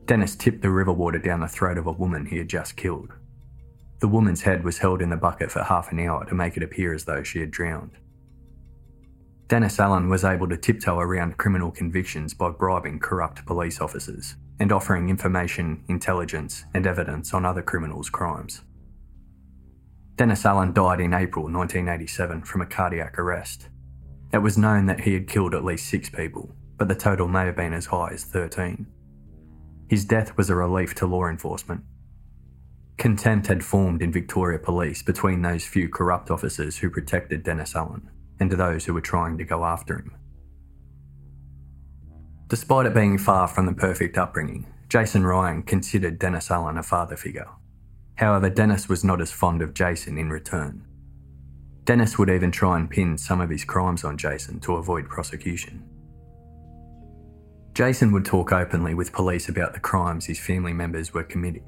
Dennis tipped the river water down the throat of a woman he had just killed. The woman's head was held in the bucket for half an hour to make it appear as though she had drowned. Dennis Allen was able to tiptoe around criminal convictions by bribing corrupt police officers and offering information, intelligence, and evidence on other criminals' crimes. Dennis Allen died in April 1987 from a cardiac arrest it was known that he had killed at least six people, but the total may have been as high as 13. His death was a relief to law enforcement. Contempt had formed in Victoria Police between those few corrupt officers who protected Dennis Allen and those who were trying to go after him. Despite it being far from the perfect upbringing, Jason Ryan considered Dennis Allen a father figure. However, Dennis was not as fond of Jason in return. Dennis would even try and pin some of his crimes on Jason to avoid prosecution. Jason would talk openly with police about the crimes his family members were committing.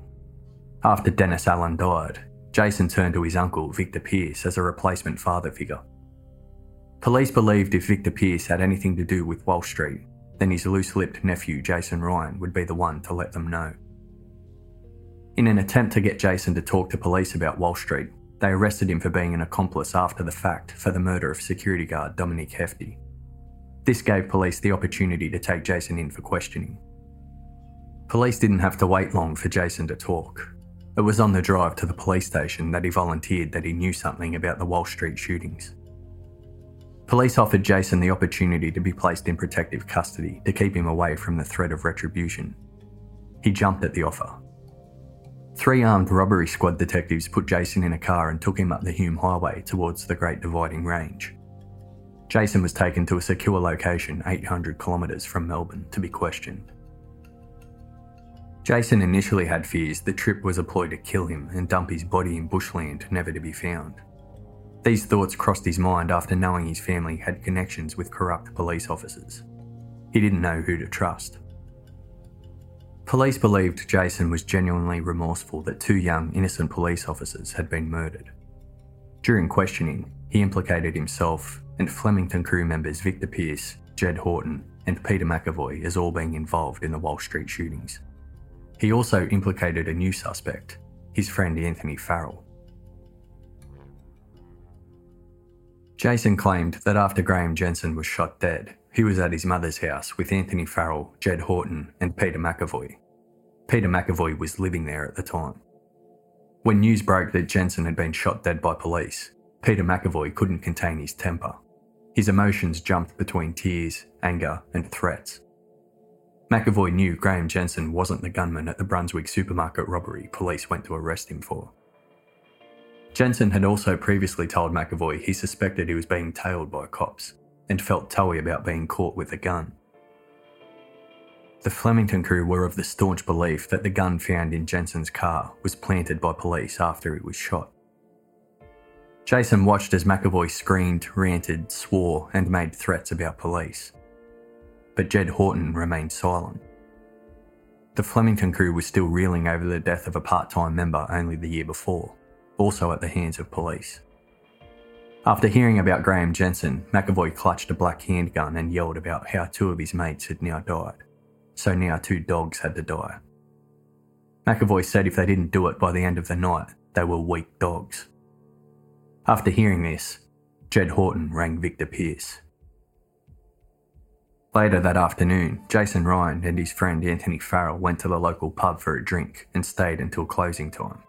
After Dennis Allen died, Jason turned to his uncle, Victor Peirce, as a replacement father figure. Police believed if Victor Peirce had anything to do with Walsh Street, then his loose lipped nephew, Jason Ryan, would be the one to let them know. In an attempt to get Jason to talk to police about Walsh Street, they arrested him for being an accomplice after the fact for the murder of security guard Dominic Hefty. This gave police the opportunity to take Jason in for questioning. Police didn't have to wait long for Jason to talk. It was on the drive to the police station that he volunteered that he knew something about the Walsh Street shootings. Police offered Jason the opportunity to be placed in protective custody to keep him away from the threat of retribution. He jumped at the offer Three armed robbery squad detectives put Jason in a car and took him up the Hume Highway towards the Great Dividing Range. Jason was taken to a secure location 800 kilometres from Melbourne to be questioned. Jason initially had fears the trip was a ploy to kill him and dump his body in bushland never to be found. These thoughts crossed his mind after knowing his family had connections with corrupt police officers. He didn't know who to trust. Police believed Jason was genuinely remorseful that two young, innocent police officers had been murdered. During questioning, he implicated himself and Flemington crew members Victor Peirce, Jedd Houghton, and Peter McAvoy as all being involved in the Walsh Street shootings. He also implicated a new suspect, his friend Anthony Farrell. Jason claimed that after Graeme Jensen was shot dead, he was at his mother's house with Anthony Farrell, Jedd Houghton, and Peter McAvoy. Peter McAvoy was living there at the time. When news broke that Jensen had been shot dead by police, Peter McAvoy couldn't contain his temper. His emotions jumped between tears, anger, and threats. McAvoy knew Graham Jensen wasn't the gunman at the Brunswick supermarket robbery police went to arrest him for. Jensen had also previously told McAvoy he suspected he was being tailed by cops and felt toey about being caught with a gun. The Flemington crew were of the staunch belief that the gun found in Jensen's car was planted by police after he was shot. Jason watched as McAvoy screamed, ranted, swore, and made threats about police but Jedd Houghton remained silent. The Flemington crew was still reeling over the death of a part time member only the year before, also at the hands of police. After hearing about Graeme Jensen, McAvoy clutched a black handgun and yelled about how two of his mates had now died, so now two dogs had to die. McAvoy said if they didn't do it by the end of the night, they were weak dogs. After hearing this, Jedd Houghton rang Victor Peirce, Later that afternoon, Jason Ryan and his friend Anthony Farrell went to the local pub for a drink and stayed until closing time.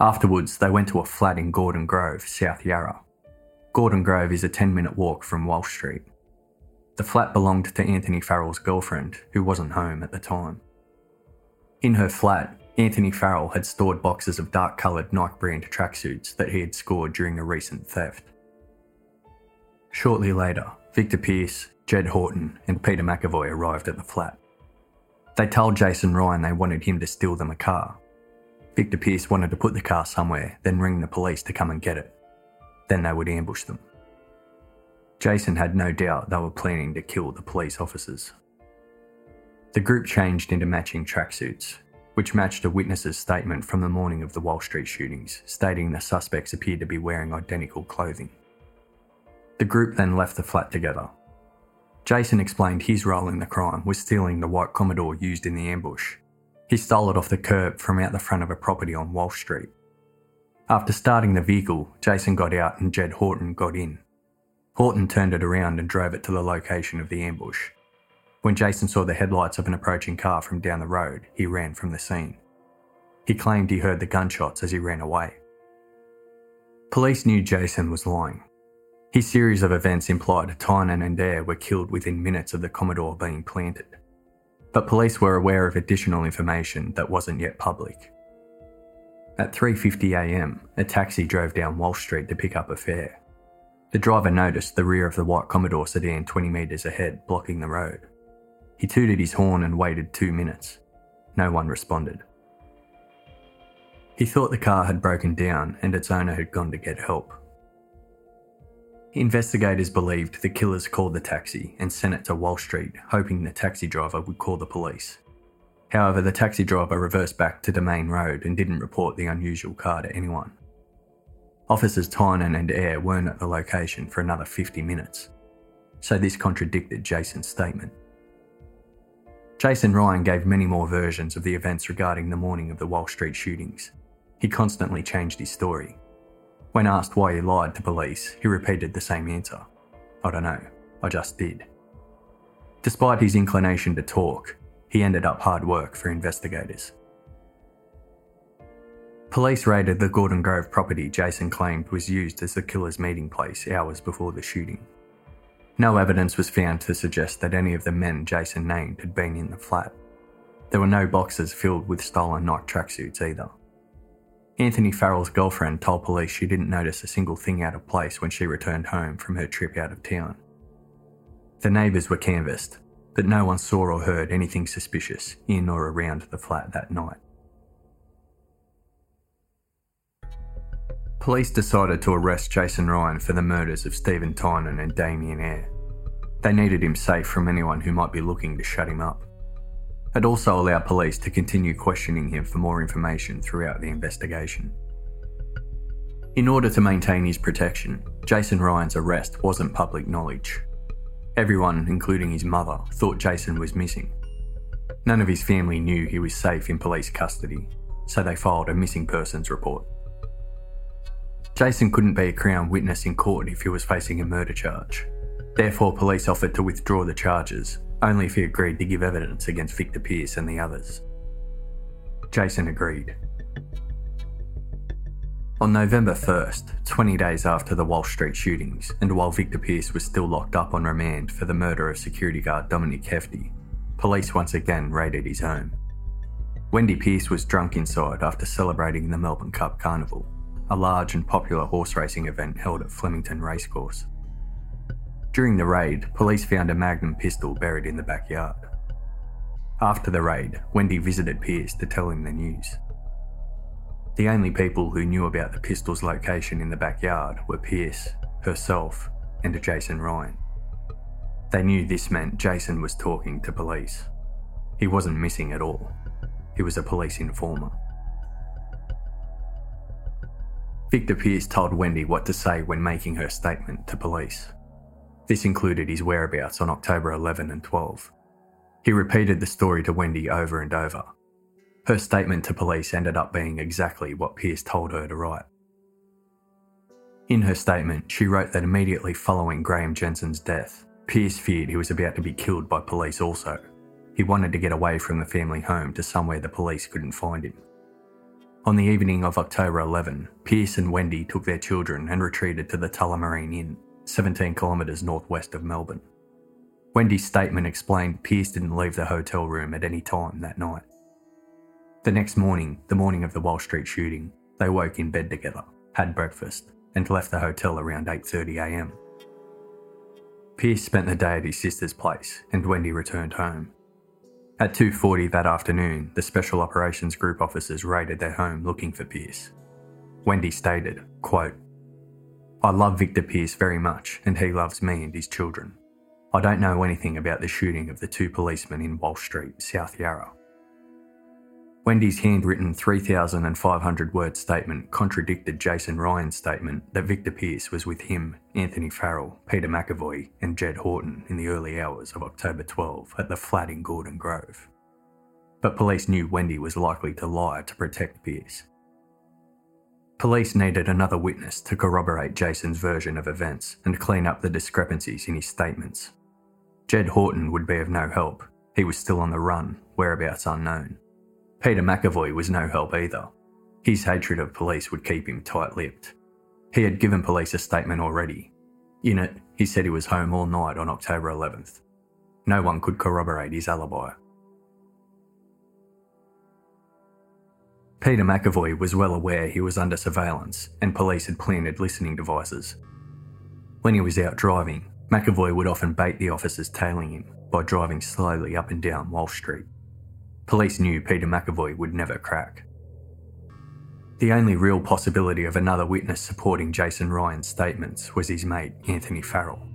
Afterwards, they went to a flat in Gordon Grove, South Yarra. Gordon Grove is a 10 minute walk from Walsh Street. The flat belonged to Anthony Farrell's girlfriend, who wasn't home at the time. In her flat, Anthony Farrell had stored boxes of dark coloured Nike brand tracksuits that he had scored during a recent theft. Shortly later, Victor Peirce, Jedd Houghton, and Peter McAvoy arrived at the flat. They told Jason Ryan they wanted him to steal them a car. Victor Peirce wanted to put the car somewhere, then ring the police to come and get it. Then they would ambush them. Jason had no doubt they were planning to kill the police officers. The group changed into matching tracksuits, which matched a witness's statement from the morning of the Walsh Street shootings, stating the suspects appeared to be wearing identical clothing. The group then left the flat together, Jason explained his role in the crime was stealing the white Commodore used in the ambush. He stole it off the curb from out the front of a property on Walsh Street. After starting the vehicle, Jason got out and Jedd Houghton got in. Houghton turned it around and drove it to the location of the ambush. When Jason saw the headlights of an approaching car from down the road, he ran from the scene. He claimed he heard the gunshots as he ran away. Police knew Jason was lying. His series of events implied Tynan and Eyre were killed within minutes of the Commodore being planted. But police were aware of additional information that wasn't yet public. At 3.50am, a taxi drove down Walsh Street to pick up a fare. The driver noticed the rear of the white Commodore sedan 20 metres ahead, blocking the road. He tooted his horn and waited two minutes. No one responded. He thought the car had broken down and its owner had gone to get help. Investigators believed the killers called the taxi and sent it to Walsh Street, hoping the taxi driver would call the police. However, the taxi driver reversed back to the main Road and didn't report the unusual car to anyone. Officers Tynan and Eyre weren't at the location for another 50 minutes, so this contradicted Jason's statement. Jason Ryan gave many more versions of the events regarding the morning of the Walsh Street shootings. He constantly changed his story, when asked why he lied to police, he repeated the same answer I don't know, I just did. Despite his inclination to talk, he ended up hard work for investigators. Police raided the Gordon Grove property Jason claimed was used as the killer's meeting place hours before the shooting. No evidence was found to suggest that any of the men Jason named had been in the flat. There were no boxes filled with stolen Nike tracksuits either. Anthony Farrell's girlfriend told police she didn't notice a single thing out of place when she returned home from her trip out of town. The neighbours were canvassed, but no one saw or heard anything suspicious in or around the flat that night. Police decided to arrest Jason Ryan for the murders of Steven Tynan and Damian Eyre. They needed him safe from anyone who might be looking to shut him up. It also allowed police to continue questioning him for more information throughout the investigation. In order to maintain his protection, Jason Ryan's arrest wasn't public knowledge. Everyone, including his mother, thought Jason was missing. None of his family knew he was safe in police custody, so they filed a missing persons report. Jason couldn't be a Crown witness in court if he was facing a murder charge. Therefore, police offered to withdraw the charges only if he agreed to give evidence against Victor Peirce and the others. Jason agreed. On November 1st, 20 days after the Walsh Street shootings, and while Victor Peirce was still locked up on remand for the murder of security guard Dominic Hefty, police once again raided his home. Wendy Peirce was drunk inside after celebrating the Melbourne Cup Carnival, a large and popular horse racing event held at Flemington Racecourse. During the raid, police found a Magnum pistol buried in the backyard. After the raid, Wendy visited Peirce to tell him the news. The only people who knew about the pistol's location in the backyard were Peirce, herself, and Jason Ryan. They knew this meant Jason was talking to police. He wasn't missing at all. He was a police informer. Victor Peirce told Wendy what to say when making her statement to police. This included his whereabouts on October 11 and 12. He repeated the story to Wendy over and over. Her statement to police ended up being exactly what Peirce told her to write. In her statement, she wrote that immediately following Graeme Jensen's death, Peirce feared he was about to be killed by police also. He wanted to get away from the family home to somewhere the police couldn't find him. On the evening of October 11, Peirce and Wendy took their children and retreated to the Tullamarine Inn, 17 kilometres northwest of Melbourne. Wendy's statement explained Peirce didn't leave the hotel room at any time that night. The next morning, the morning of the Walsh Street shooting, they woke in bed together, had breakfast, and left the hotel around 8.30am. Peirce spent the day at his sister's place and Wendy returned home. At 2.40 that afternoon, the Special Operations Group officers raided their home looking for Peirce. Wendy stated, quote, I love Victor Peirce very much and he loves me and his children. I don't know anything about the shooting of the two policemen in Walsh Street, South Yarra. Wendy's handwritten 3,500 word statement contradicted Jason Ryan's statement that Victor Peirce was with him, Anthony Farrell, Peter McAvoy, and Jedd Houghton in the early hours of October 12 at the flat in Gordon Grove. But police knew Wendy was likely to lie to protect Peirce. Police needed another witness to corroborate Jason's version of events and clean up the discrepancies in his statements. Jedd Houghton would be of no help. He was still on the run, whereabouts unknown. Peter McAvoy was no help either. His hatred of police would keep him tight lipped. He had given police a statement already. In it, he said he was home all night on October 11th. No one could corroborate his alibi. Peter McAvoy was well aware he was under surveillance and police had planted listening devices. When he was out driving, McAvoy would often bait the officers tailing him by driving slowly up and down Walsh Street. Police knew Peter McAvoy would never crack. The only real possibility of another witness supporting Jason Ryan's statements was his mate, Anthony Farrell.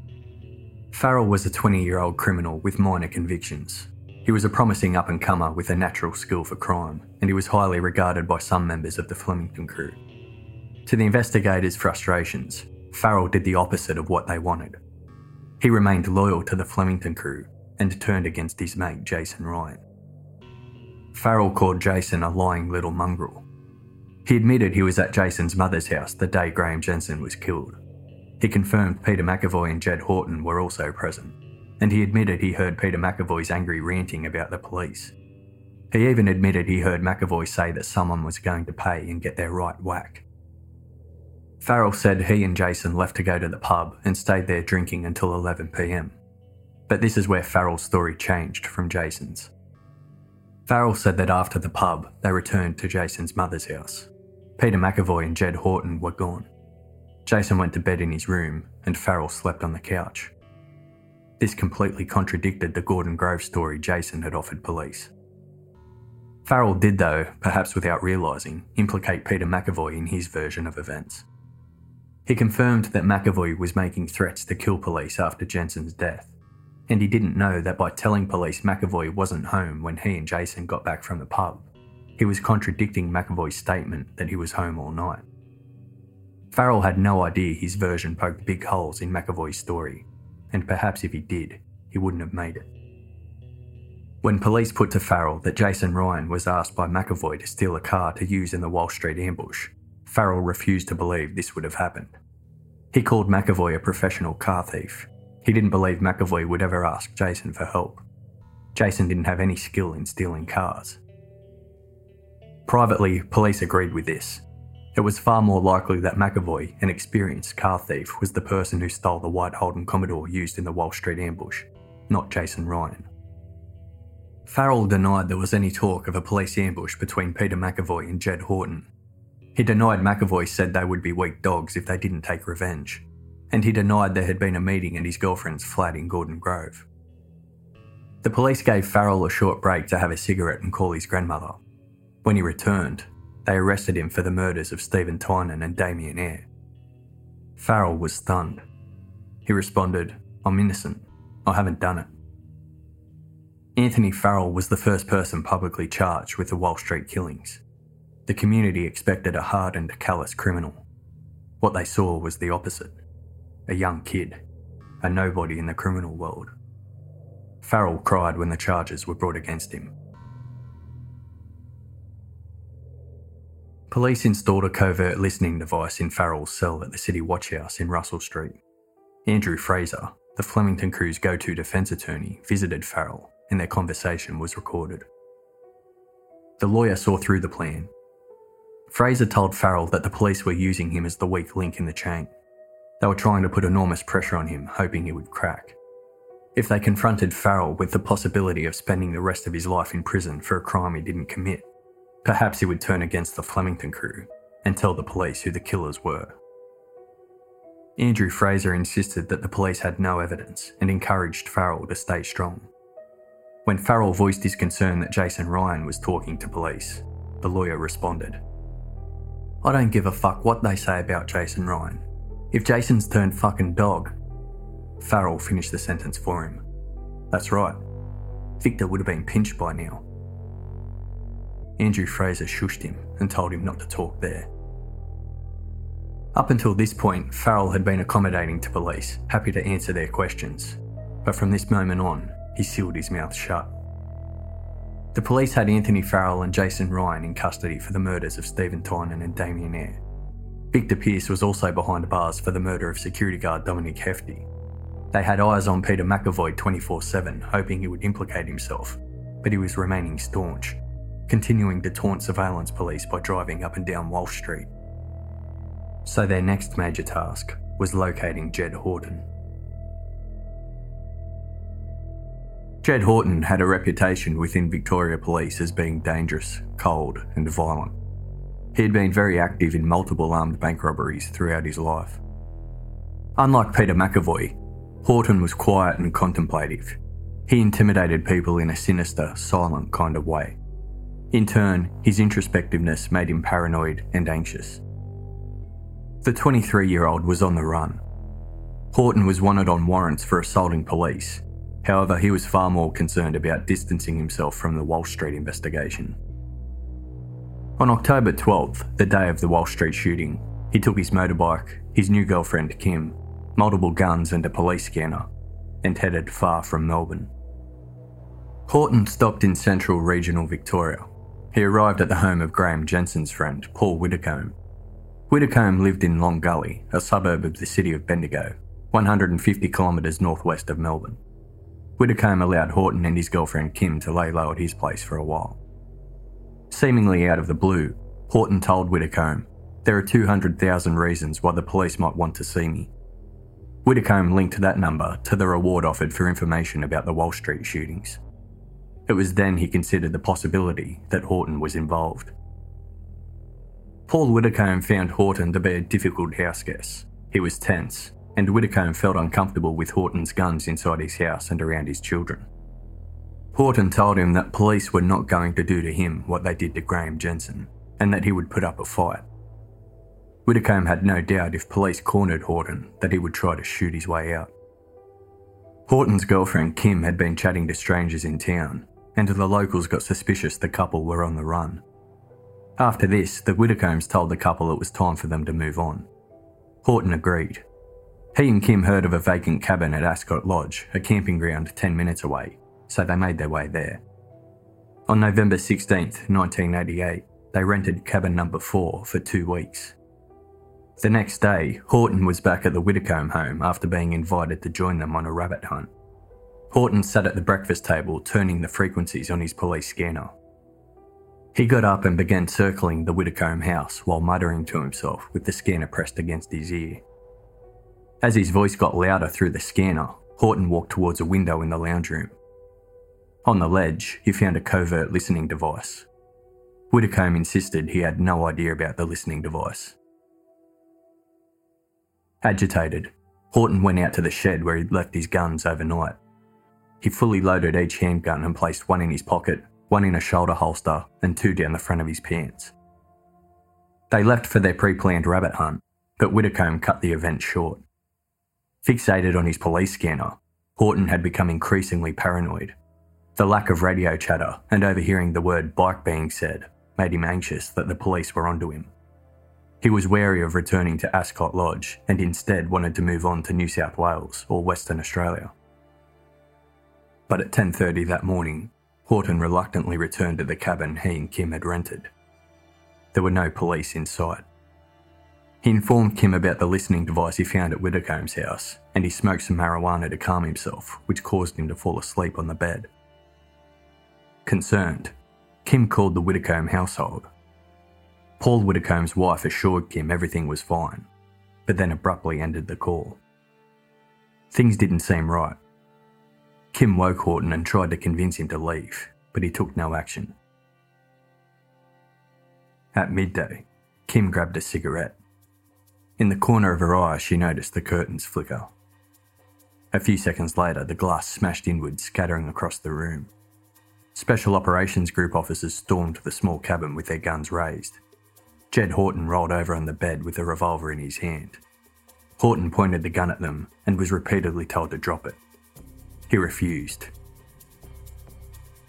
Farrell was a 20 year old criminal with minor convictions. He was a promising up and comer with a natural skill for crime, and he was highly regarded by some members of the Flemington crew. To the investigators' frustrations, Farrell did the opposite of what they wanted. He remained loyal to the Flemington crew and turned against his mate Jason Ryan. Farrell called Jason a lying little mongrel. He admitted he was at Jason's mother's house the day Graeme Jensen was killed. He confirmed Peter McAvoy and Jedd Houghton were also present, and he admitted he heard Peter McAvoy's angry ranting about the police. He even admitted he heard McAvoy say that someone was going to pay and get their right whack. Farrell said he and Jason left to go to the pub and stayed there drinking until 11pm. But this is where Farrell's story changed from Jason's. Farrell said that after the pub, they returned to Jason's mother's house. Peter McAvoy and Jedd Houghton were gone. Jason went to bed in his room, and Farrell slept on the couch. This completely contradicted the Gordon Grove story Jason had offered police. Farrell did, though, perhaps without realising, implicate Peter McAvoy in his version of events. He confirmed that McAvoy was making threats to kill police after Jensen's death and he didn't know that by telling police McAvoy wasn't home when he and Jason got back from the pub, he was contradicting McAvoy's statement that he was home all night. Farrell had no idea his version poked big holes in McAvoy's story, and perhaps if he did, he wouldn't have made it. When police put to Farrell that Jason Ryan was asked by McAvoy to steal a car to use in the Walsh Street ambush, Farrell refused to believe this would have happened. He called McAvoy a professional car thief he didn't believe McAvoy would ever ask Jason for help. Jason didn't have any skill in stealing cars. Privately, police agreed with this. It was far more likely that McAvoy, an experienced car thief, was the person who stole the white Holden Commodore used in the Walsh Street ambush, not Jason Ryan. Farrell denied there was any talk of a police ambush between Peter McAvoy and Jedd Houghton. He denied McAvoy said they would be weak dogs if they didn't take revenge, and he denied there had been a meeting at his girlfriend's flat in Gordon Grove. The police gave Farrell a short break to have a cigarette and call his grandmother. When he returned, they arrested him for the murders of Steven Tynan and Damian Eyre. Farrell was stunned. He responded, I'm innocent. I haven't done it. Anthony Farrell was the first person publicly charged with the Walsh Street killings. The community expected a hardened, callous criminal. What they saw was the opposite a young kid, a nobody in the criminal world. Farrell cried when the charges were brought against him. Police installed a covert listening device in Farrell's cell at the City Watch House in Russell Street. Andrew Fraser, the Flemington crew's go to defence attorney, visited Farrell and their conversation was recorded. The lawyer saw through the plan. Fraser told Farrell that the police were using him as the weak link in the chain. They were trying to put enormous pressure on him, hoping he would crack. If they confronted Farrell with the possibility of spending the rest of his life in prison for a crime he didn't commit, perhaps he would turn against the Flemington crew and tell the police who the killers were. Andrew Fraser insisted that the police had no evidence and encouraged Farrell to stay strong. When Farrell voiced his concern that Jason Ryan was talking to police, the lawyer responded I don't give a fuck what they say about Jason Ryan. If Jason's turned fucking dog. Farrell finished the sentence for him. That's right. Victor would have been pinched by now. Andrew Fraser shushed him and told him not to talk there. Up until this point, Farrell had been accommodating to police, happy to answer their questions. But from this moment on, he sealed his mouth shut. The police had Anthony Farrell and Jason Ryan in custody for the murders of Steven Tynan and Damian Eyre. Victor Peirce was also behind bars for the murder of security guard Dominic Hefty. They had eyes on Peter McAvoy 24 7, hoping he would implicate himself, but he was remaining staunch, continuing to taunt surveillance police by driving up and down Walsh Street. So their next major task was locating Jedd Houghton. Jedd Houghton had a reputation within Victoria Police as being dangerous, cold, and violent. He had been very active in multiple armed bank robberies throughout his life. Unlike Peter McAvoy, Houghton was quiet and contemplative. He intimidated people in a sinister, silent kind of way. In turn, his introspectiveness made him paranoid and anxious. The 23 year old was on the run. Houghton was wanted on warrants for assaulting police However, he was far more concerned about distancing himself from the Walsh Street investigation. On October 12th, the day of the Walsh Street shooting, he took his motorbike, his new girlfriend Kim, multiple guns, and a police scanner, and headed far from Melbourne. Houghton stopped in central regional Victoria. He arrived at the home of Graeme Jensen's friend, Paul Widdicombe. Widdicombe lived in Long Gully, a suburb of the city of Bendigo, 150 kilometres northwest of Melbourne. Widdicombe allowed Houghton and his girlfriend Kim to lay low at his place for a while. Seemingly out of the blue, Houghton told Widdicombe, There are 200,000 reasons why the police might want to see me. Widdicombe linked that number to the reward offered for information about the Walsh Street shootings. It was then he considered the possibility that Houghton was involved. Paul Widdicombe found Houghton to be a difficult house guest. He was tense, and Widdicombe felt uncomfortable with Houghton's guns inside his house and around his children. Houghton told him that police were not going to do to him what they did to Graeme Jensen, and that he would put up a fight. Widdicombe had no doubt if police cornered Houghton that he would try to shoot his way out. Houghton's girlfriend Kim had been chatting to strangers in town, and the locals got suspicious the couple were on the run. After this, the Widdicombe's told the couple it was time for them to move on. Houghton agreed, he and Kim heard of a vacant cabin at Ascot Lodge, a camping ground 10 minutes away, so they made their way there. On November 16, 1988, they rented cabin number 4 for two weeks. The next day, Houghton was back at the Widdicombe home after being invited to join them on a rabbit hunt. Houghton sat at the breakfast table turning the frequencies on his police scanner. He got up and began circling the Widdicombe house while muttering to himself with the scanner pressed against his ear. As his voice got louder through the scanner, Houghton walked towards a window in the lounge room. On the ledge, he found a covert listening device. Widdicombe insisted he had no idea about the listening device. Agitated, Houghton went out to the shed where he'd left his guns overnight. He fully loaded each handgun and placed one in his pocket, one in a shoulder holster, and two down the front of his pants. They left for their pre planned rabbit hunt, but Widdicombe cut the event short. Fixated on his police scanner, Houghton had become increasingly paranoid. The lack of radio chatter and overhearing the word bike being said made him anxious that the police were onto him. He was wary of returning to Ascot Lodge and instead wanted to move on to New South Wales or Western Australia. But at 10:30 that morning, Houghton reluctantly returned to the cabin he and Kim had rented. There were no police in sight. He informed Kim about the listening device he found at Widdicombe's house, and he smoked some marijuana to calm himself, which caused him to fall asleep on the bed. Concerned, Kim called the Widdicombe household. Paul Widdicombe's wife assured Kim everything was fine, but then abruptly ended the call. Things didn't seem right. Kim woke Houghton and tried to convince him to leave, but he took no action. At midday, Kim grabbed a cigarette. In the corner of her eye, she noticed the curtains flicker. A few seconds later, the glass smashed inwards, scattering across the room. Special Operations Group officers stormed the small cabin with their guns raised. Jedd Houghton rolled over on the bed with a revolver in his hand. Houghton pointed the gun at them and was repeatedly told to drop it. He refused.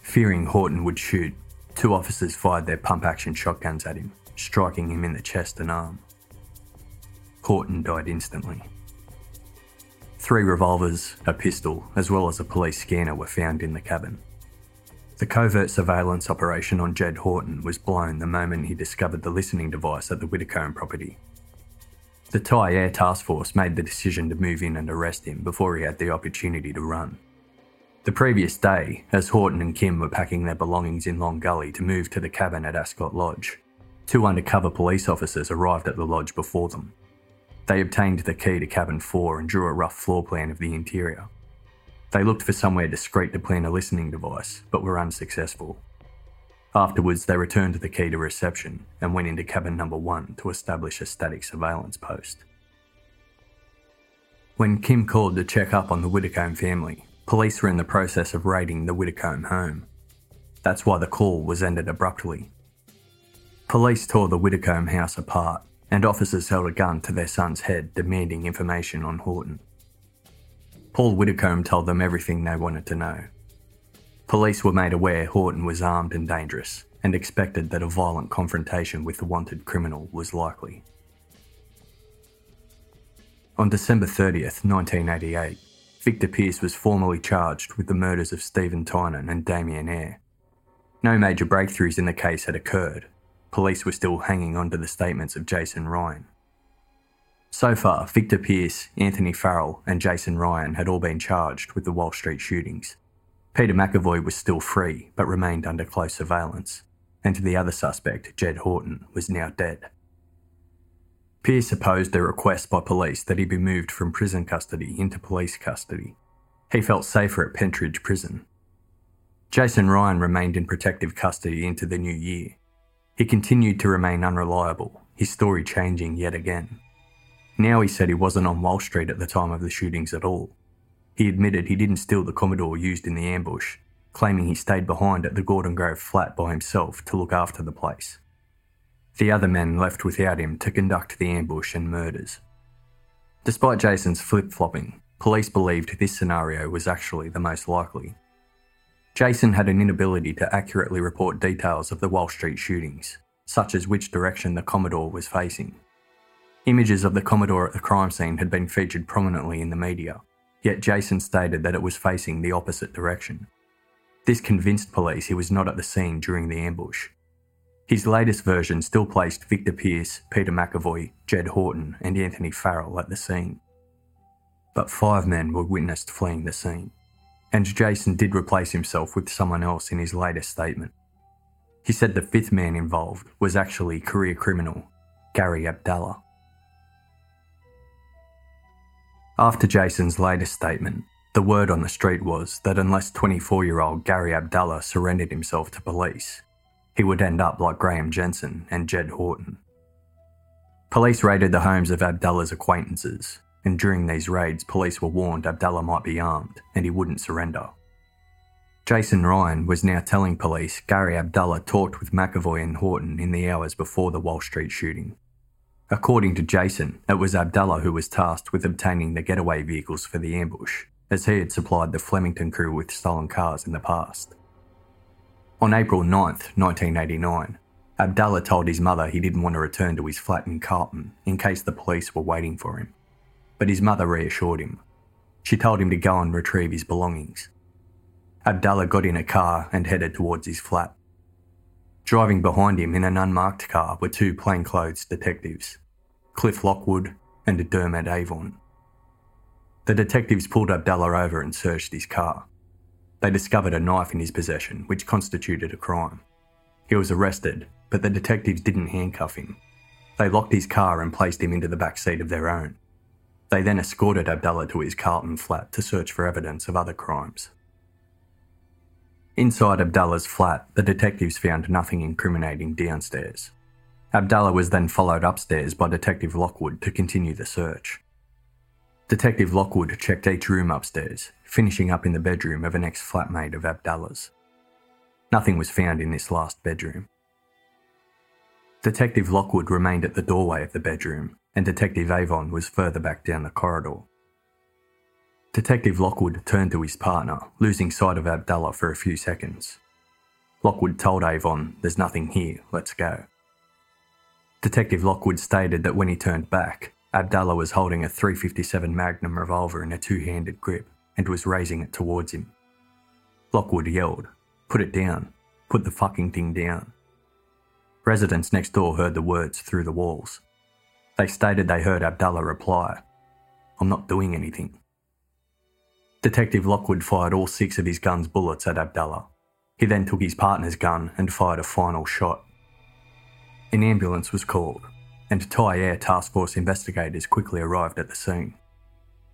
Fearing Houghton would shoot, two officers fired their pump action shotguns at him, striking him in the chest and arm. Houghton died instantly. Three revolvers, a pistol, as well as a police scanner were found in the cabin. The covert surveillance operation on Jedd Houghton was blown the moment he discovered the listening device at the Widdicombe property. The Tyre Task Force made the decision to move in and arrest him before he had the opportunity to run. The previous day, as Houghton and Kim were packing their belongings in Long Gully to move to the cabin at Ascot Lodge, two undercover police officers arrived at the lodge before them. They obtained the key to cabin 4 and drew a rough floor plan of the interior. They looked for somewhere discreet to plant a listening device, but were unsuccessful. Afterwards, they returned the key to reception and went into cabin number 1 to establish a static surveillance post. When Kim called to check up on the Widdicombe family, Police were in the process of raiding the Widdicombe home. That's why the call was ended abruptly. Police tore the Widdicombe house apart, and officers held a gun to their son's head demanding information on Houghton. Paul Widdicombe told them everything they wanted to know. Police were made aware Houghton was armed and dangerous, and expected that a violent confrontation with the wanted criminal was likely. On December 30th, 1988, Victor Peirce was formally charged with the murders of Steven Tynan and Damian Eyre. No major breakthroughs in the case had occurred. Police were still hanging on to the statements of Jason Ryan. So far, Victor Peirce, Anthony Farrell, and Jason Ryan had all been charged with the Walsh Street shootings. Peter McAvoy was still free, but remained under close surveillance, and the other suspect, Jedd Houghton, was now dead. Peirce opposed a request by police that he be moved from prison custody into police custody. He felt safer at Pentridge Prison. Jason Ryan remained in protective custody into the new year. He continued to remain unreliable, his story changing yet again. Now he said he wasn't on Walsh Street at the time of the shootings at all. He admitted he didn't steal the Commodore used in the ambush, claiming he stayed behind at the Gordon Grove flat by himself to look after the place. The other men left without him to conduct the ambush and murders. Despite Jason's flip flopping, police believed this scenario was actually the most likely. Jason had an inability to accurately report details of the Walsh Street shootings, such as which direction the Commodore was facing. Images of the Commodore at the crime scene had been featured prominently in the media, yet Jason stated that it was facing the opposite direction. This convinced police he was not at the scene during the ambush, his latest version still placed Victor Peirce, Peter McAvoy, Jedd Houghton, and Anthony Farrell at the scene. But five men were witnessed fleeing the scene, and Jason did replace himself with someone else in his latest statement. He said the fifth man involved was actually career criminal Gary Abdallah. After Jason's latest statement, The word on the street was that unless 24 year old Gary Abdallah surrendered himself to police, he would end up like Graeme Jensen and Jedd Houghton. Police raided the homes of Abdallah's acquaintances, and during these raids, police were warned Abdallah might be armed and he wouldn't surrender. Jason Ryan was now telling police Gary Abdallah talked with McAvoy and Houghton in the hours before the Walsh Street shooting. According to Jason, it was Abdallah who was tasked with obtaining the getaway vehicles for the ambush, as he had supplied the Flemington crew with stolen cars in the past. On April 9, 1989, Abdallah told his mother he didn't want to return to his flat in Carlton in case the police were waiting for him. But his mother reassured him. She told him to go and retrieve his belongings. Abdallah got in a car and headed towards his flat. Driving behind him in an unmarked car were two plainclothes detectives, Cliff Lockwood and Dermot Avon. The detectives pulled Abdallah over and searched his car. They discovered a knife in his possession, which constituted a crime. He was arrested, but the detectives didn't handcuff him. They locked his car and placed him into the back seat of their own. They then escorted Abdallah to his Carlton flat to search for evidence of other crimes. Inside Abdallah's flat, the detectives found nothing incriminating downstairs. Abdallah was then followed upstairs by Detective Lockwood to continue the search. Detective Lockwood checked each room upstairs, finishing up in the bedroom of an ex flatmate of Abdallah's. Nothing was found in this last bedroom. Detective Lockwood remained at the doorway of the bedroom, and Detective Avon was further back down the corridor. Detective Lockwood turned to his partner, losing sight of Abdallah for a few seconds. Lockwood told Avon, There's nothing here, let's go. Detective Lockwood stated that when he turned back, Abdallah was holding a 357 Magnum revolver in a two handed grip and was raising it towards him. Lockwood yelled, Put it down. Put the fucking thing down. Residents next door heard the words through the walls. They stated they heard Abdallah reply, I'm not doing anything. Detective Lockwood fired all six of his gun's bullets at Abdallah. He then took his partner's gun and fired a final shot. An ambulance was called, and Tyre Task Force investigators quickly arrived at the scene.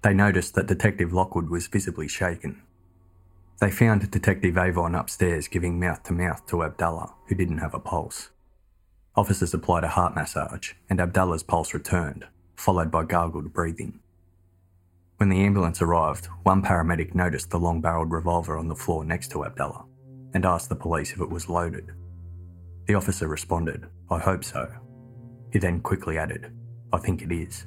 They noticed that Detective Lockwood was visibly shaken. They found Detective Avon upstairs giving mouth to mouth to Abdallah, who didn't have a pulse. Officers applied a heart massage, and Abdallah's pulse returned, followed by gargled breathing. When the ambulance arrived, one paramedic noticed the long barreled revolver on the floor next to Abdallah and asked the police if it was loaded. The officer responded, I hope so. He then quickly added, I think it is.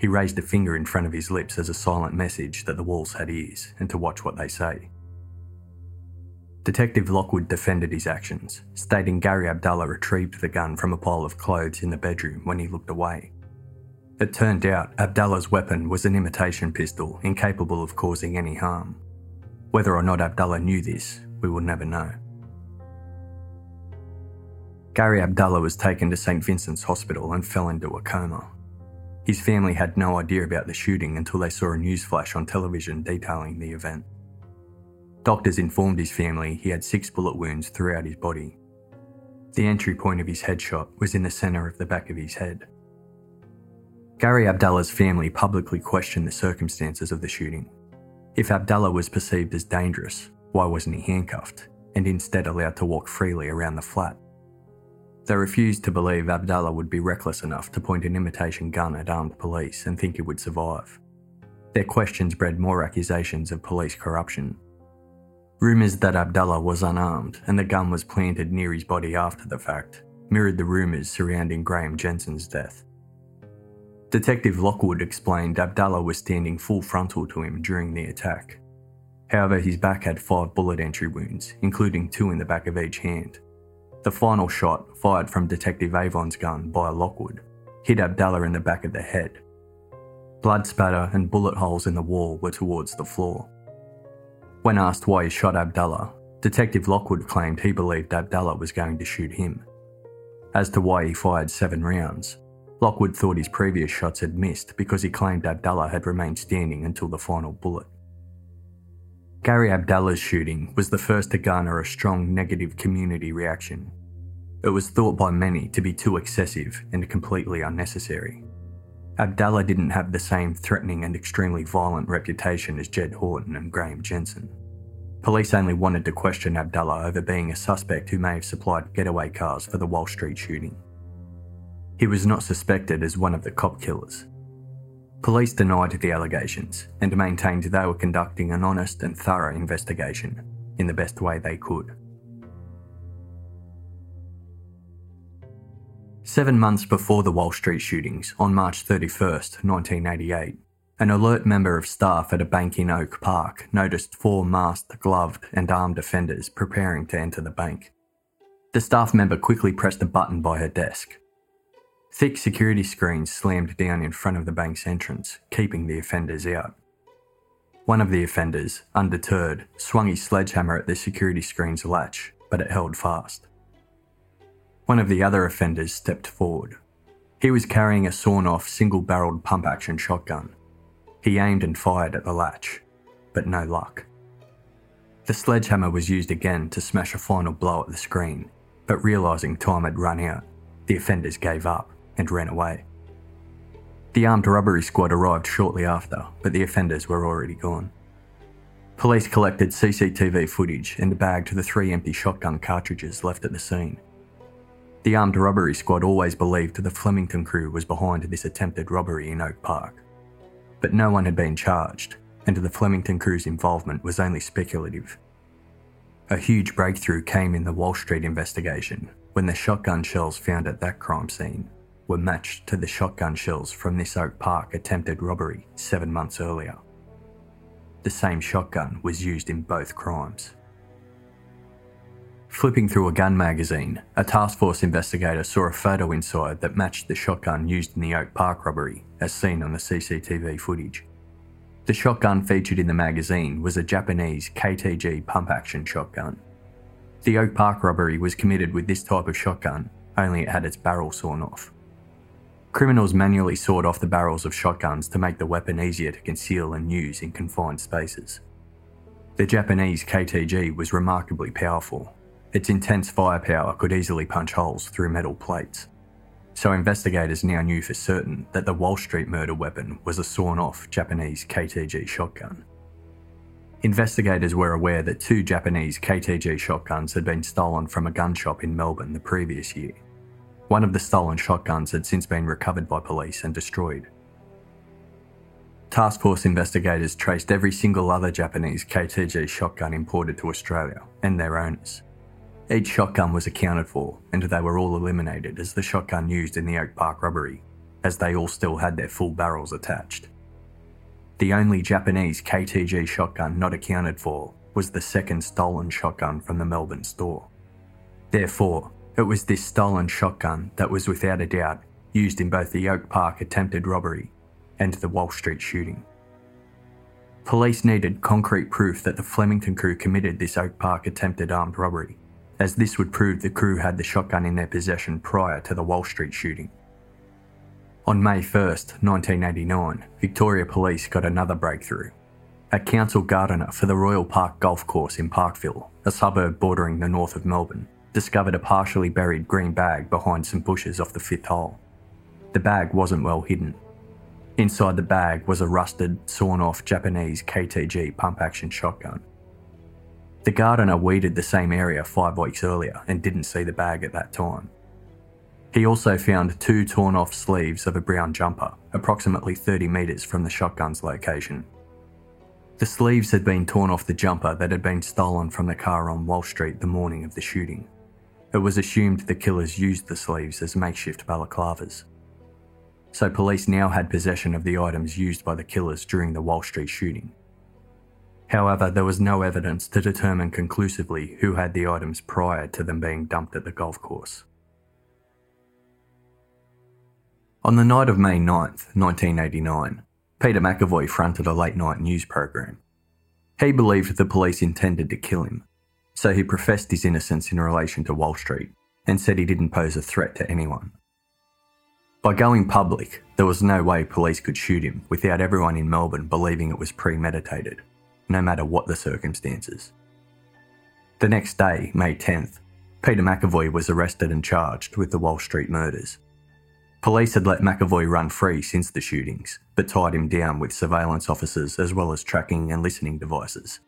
He raised a finger in front of his lips as a silent message that the walls had ears and to watch what they say. Detective Lockwood defended his actions, stating Gary Abdallah retrieved the gun from a pile of clothes in the bedroom when he looked away it turned out Abdallah's weapon was an imitation pistol incapable of causing any harm. Whether or not Abdallah knew this, we will never know. Gary Abdallah was taken to St. Vincent's Hospital and fell into a coma. His family had no idea about the shooting until they saw a news flash on television detailing the event. Doctors informed his family he had six bullet wounds throughout his body. The entry point of his headshot was in the centre of the back of his head. Gary Abdallah's family publicly questioned the circumstances of the shooting. If Abdallah was perceived as dangerous, why wasn't he handcuffed and instead allowed to walk freely around the flat? They refused to believe Abdallah would be reckless enough to point an imitation gun at armed police and think he would survive. Their questions bred more accusations of police corruption. Rumours that Abdallah was unarmed and the gun was planted near his body after the fact mirrored the rumours surrounding Graeme Jensen's death. Detective Lockwood explained Abdallah was standing full frontal to him during the attack. However, his back had five bullet entry wounds, including two in the back of each hand. The final shot, fired from Detective Avon's gun by Lockwood, hit Abdallah in the back of the head. Blood spatter and bullet holes in the wall were towards the floor. When asked why he shot Abdallah, Detective Lockwood claimed he believed Abdallah was going to shoot him. As to why he fired seven rounds, Lockwood thought his previous shots had missed because he claimed Abdallah had remained standing until the final bullet. Gary Abdallah's shooting was the first to garner a strong negative community reaction. It was thought by many to be too excessive and completely unnecessary. Abdallah didn't have the same threatening and extremely violent reputation as Jedd Houghton and Graeme Jensen. Police only wanted to question Abdallah over being a suspect who may have supplied getaway cars for the Walsh Street shooting. He was not suspected as one of the cop killers. Police denied the allegations and maintained they were conducting an honest and thorough investigation in the best way they could. Seven months before the Walsh Street shootings, on March 31st, 1988, an alert member of staff at a bank in Oak Park noticed four masked, gloved, and armed offenders preparing to enter the bank. The staff member quickly pressed a button by her desk. Thick security screens slammed down in front of the bank's entrance, keeping the offenders out. One of the offenders, undeterred, swung his sledgehammer at the security screen's latch, but it held fast. One of the other offenders stepped forward. He was carrying a sawn off single barreled pump action shotgun he aimed and fired at the latch, but no luck. The sledgehammer was used again to smash a final blow at the screen, but realising time had run out, the offenders gave up and ran away. The armed robbery squad arrived shortly after, but the offenders were already gone. Police collected CCTV footage and bagged the three empty shotgun cartridges left at the scene. The armed robbery squad always believed the Flemington crew was behind this attempted robbery in Oak Park but no one had been charged, and the Flemington crew's involvement was only speculative. A huge breakthrough came in the Walsh Street investigation when the shotgun shells found at that crime scene were matched to the shotgun shells from this Oak Park attempted robbery seven months earlier. The same shotgun was used in both crimes. Flipping through a gun magazine, a task force investigator saw a photo inside that matched the shotgun used in the Oak Park robbery, as seen on the CCTV footage. The shotgun featured in the magazine was a Japanese KTG pump action shotgun. The Oak Park robbery was committed with this type of shotgun, only it had its barrel sawn off. Criminals manually sawed off the barrels of shotguns to make the weapon easier to conceal and use in confined spaces. The Japanese KTG was remarkably powerful its intense firepower could easily punch holes through metal plates. So investigators now knew for certain that the Walsh Street murder weapon was a sawn off Japanese KTG shotgun. Investigators were aware that two Japanese KTG shotguns had been stolen from a gun shop in Melbourne the previous year. One of the stolen shotguns had since been recovered by police and destroyed. Task Force investigators traced every single other Japanese KTG shotgun imported to Australia and their owners. Each shotgun was accounted for, and they were all eliminated as the shotgun used in the Oak Park robbery, as they all still had their full barrels attached. The only Japanese KTG shotgun not accounted for was the second stolen shotgun from the Melbourne store. Therefore, it was this stolen shotgun that was without a doubt used in both the Oak Park attempted robbery and the Walsh Street shooting. Police needed concrete proof that the Flemington crew committed this Oak Park attempted armed robbery, as this would prove the crew had the shotgun in their possession prior to the Walsh Street shooting. On May 1st, 1989, Victoria Police got another breakthrough. A council gardener for the Royal Park Golf Course in Parkville, a suburb bordering the north of Melbourne, discovered a partially buried green bag behind some bushes off the fifth hole. The bag wasn't well hidden. Inside the bag was a rusted, sawn off Japanese KTG pump action shotgun the gardener weeded the same area five weeks earlier and didn't see the bag at that time. He also found two torn off sleeves of a brown jumper, approximately 30 metres from the shotgun's location. The sleeves had been torn off the jumper that had been stolen from the car on Walsh Street the morning of the shooting. It was assumed the killers used the sleeves as makeshift balaclavas. So police now had possession of the items used by the killers during the Walsh Street shooting. However, there was no evidence to determine conclusively who had the items prior to them being dumped at the golf course. On the night of May 9th, 1989, Peter McAvoy fronted a late night news program. He believed the police intended to kill him, so he professed his innocence in relation to Walsh Street and said he didn't pose a threat to anyone. By going public, there was no way police could shoot him without everyone in Melbourne believing it was premeditated no matter what the circumstances. The next day, May 10th, Peter McAvoy was arrested and charged with the Walsh Street murders. Police had let McAvoy run free since the shootings, but tied him down with surveillance officers as well as tracking and listening devices.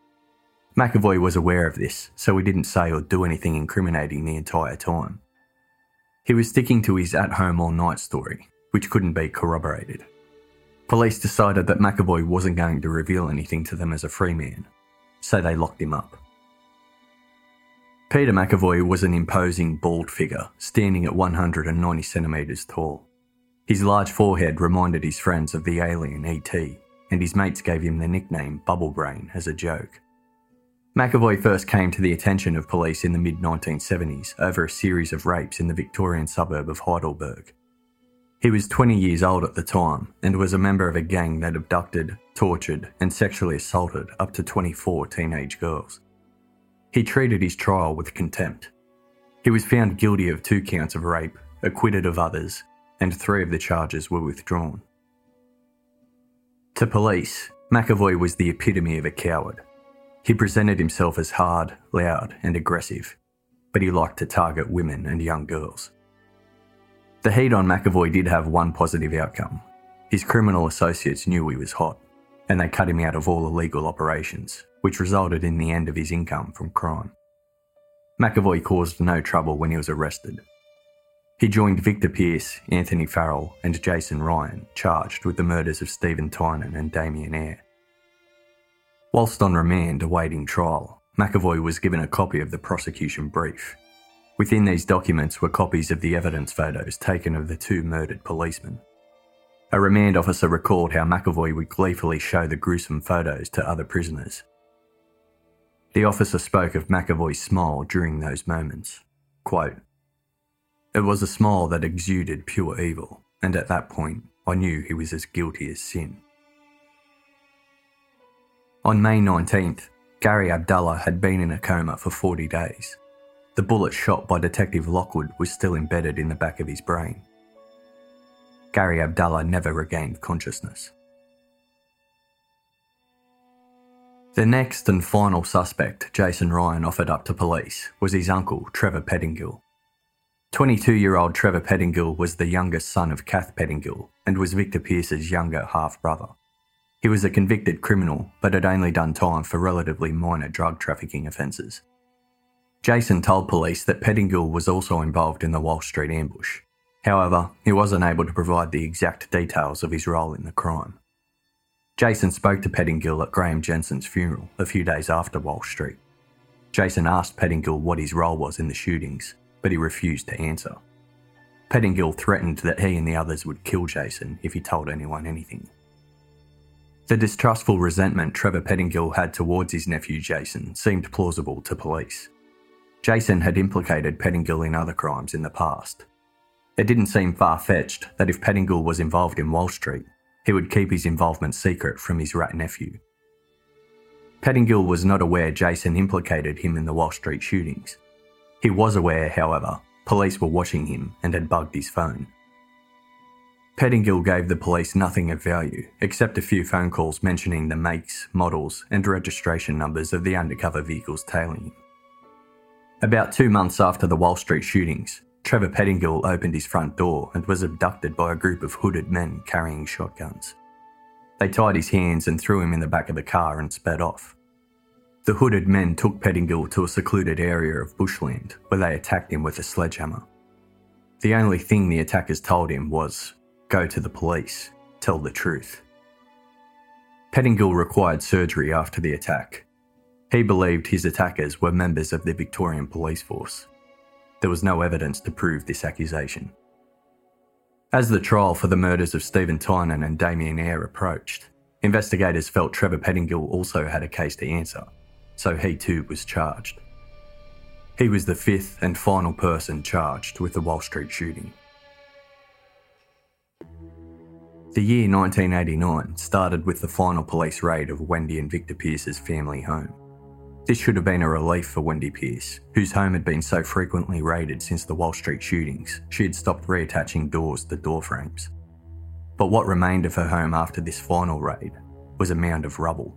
McAvoy was aware of this, so he didn't say or do anything incriminating the entire time. He was sticking to his at home all night story, which couldn't be corroborated. Police decided that McAvoy wasn't going to reveal anything to them as a free man, so they locked him up. Peter McAvoy was an imposing, bald figure, standing at 190 centimetres tall. His large forehead reminded his friends of the alien E.T., and his mates gave him the nickname Bubble Brain as a joke. McAvoy first came to the attention of police in the mid 1970s over a series of rapes in the Victorian suburb of Heidelberg. He was 20 years old at the time and was a member of a gang that abducted, tortured, and sexually assaulted up to 24 teenage girls. He treated his trial with contempt. He was found guilty of two counts of rape, acquitted of others, and three of the charges were withdrawn. To police, McAvoy was the epitome of a coward. He presented himself as hard, loud, and aggressive, but he liked to target women and young girls. The heat on McAvoy did have one positive outcome. His criminal associates knew he was hot, and they cut him out of all illegal operations, which resulted in the end of his income from crime. McAvoy caused no trouble when he was arrested. He joined Victor Peirce, Anthony Farrell, and Jason Ryan, charged with the murders of Steven Tynan and Damian Eyre. Whilst on remand awaiting trial, McAvoy was given a copy of the prosecution brief. Within these documents were copies of the evidence photos taken of the two murdered policemen. A remand officer recalled how McAvoy would gleefully show the gruesome photos to other prisoners the officer spoke of McAvoy's smile during those moments. Quote, It was a smile that exuded pure evil, and at that point, I knew he was as guilty as sin. On May 19th, Gary Abdallah had been in a coma for 40 days. The bullet shot by Detective Lockwood was still embedded in the back of his brain. Gary Abdallah never regained consciousness. The next and final suspect Jason Ryan offered up to police was his uncle, Trevor Pettingill. 22 year old Trevor Pettingill was the youngest son of Kath Pettingill and was Victor Peirce's younger half brother. He was a convicted criminal but had only done time for relatively minor drug trafficking offences. Jason told police that Pettingill was also involved in the Walsh Street ambush. However, he wasn't able to provide the exact details of his role in the crime. Jason spoke to Pettingill at Graeme Jensen's funeral a few days after Walsh Street. Jason asked Pettingill what his role was in the shootings, but he refused to answer. Pettingill threatened that he and the others would kill Jason if he told anyone anything. The distrustful resentment Trevor Pettingill had towards his nephew Jason seemed plausible to police. Jason had implicated Pettingill in other crimes in the past. It didn't seem far fetched that if Pettingill was involved in Walsh Street, he would keep his involvement secret from his rat nephew. Pettingill was not aware Jason implicated him in the Walsh Street shootings. He was aware, however, police were watching him and had bugged his phone. Pettingill gave the police nothing of value except a few phone calls mentioning the makes, models, and registration numbers of the undercover vehicles tailing him. About two months after the Walsh Street shootings, Trevor Pettingill opened his front door and was abducted by a group of hooded men carrying shotguns. They tied his hands and threw him in the back of the car and sped off. The hooded men took Pettingill to a secluded area of bushland where they attacked him with a sledgehammer. The only thing the attackers told him was, Go to the police, tell the truth. Pettingill required surgery after the attack. He believed his attackers were members of the Victorian Police Force there was no evidence to prove this accusation. As the trial for the murders of Steven Tynan and Damian Eyre approached, investigators felt Trevor Pettingill also had a case to answer, so he too was charged. He was the fifth and final person charged with the Walsh Street shooting. The year 1989 started with the final police raid of Wendy and Victor Peirce's family home. This should have been a relief for Wendy Peirce, whose home had been so frequently raided since the Walsh Street shootings, she had stopped reattaching doors to door frames. But what remained of her home after this final raid was a mound of rubble.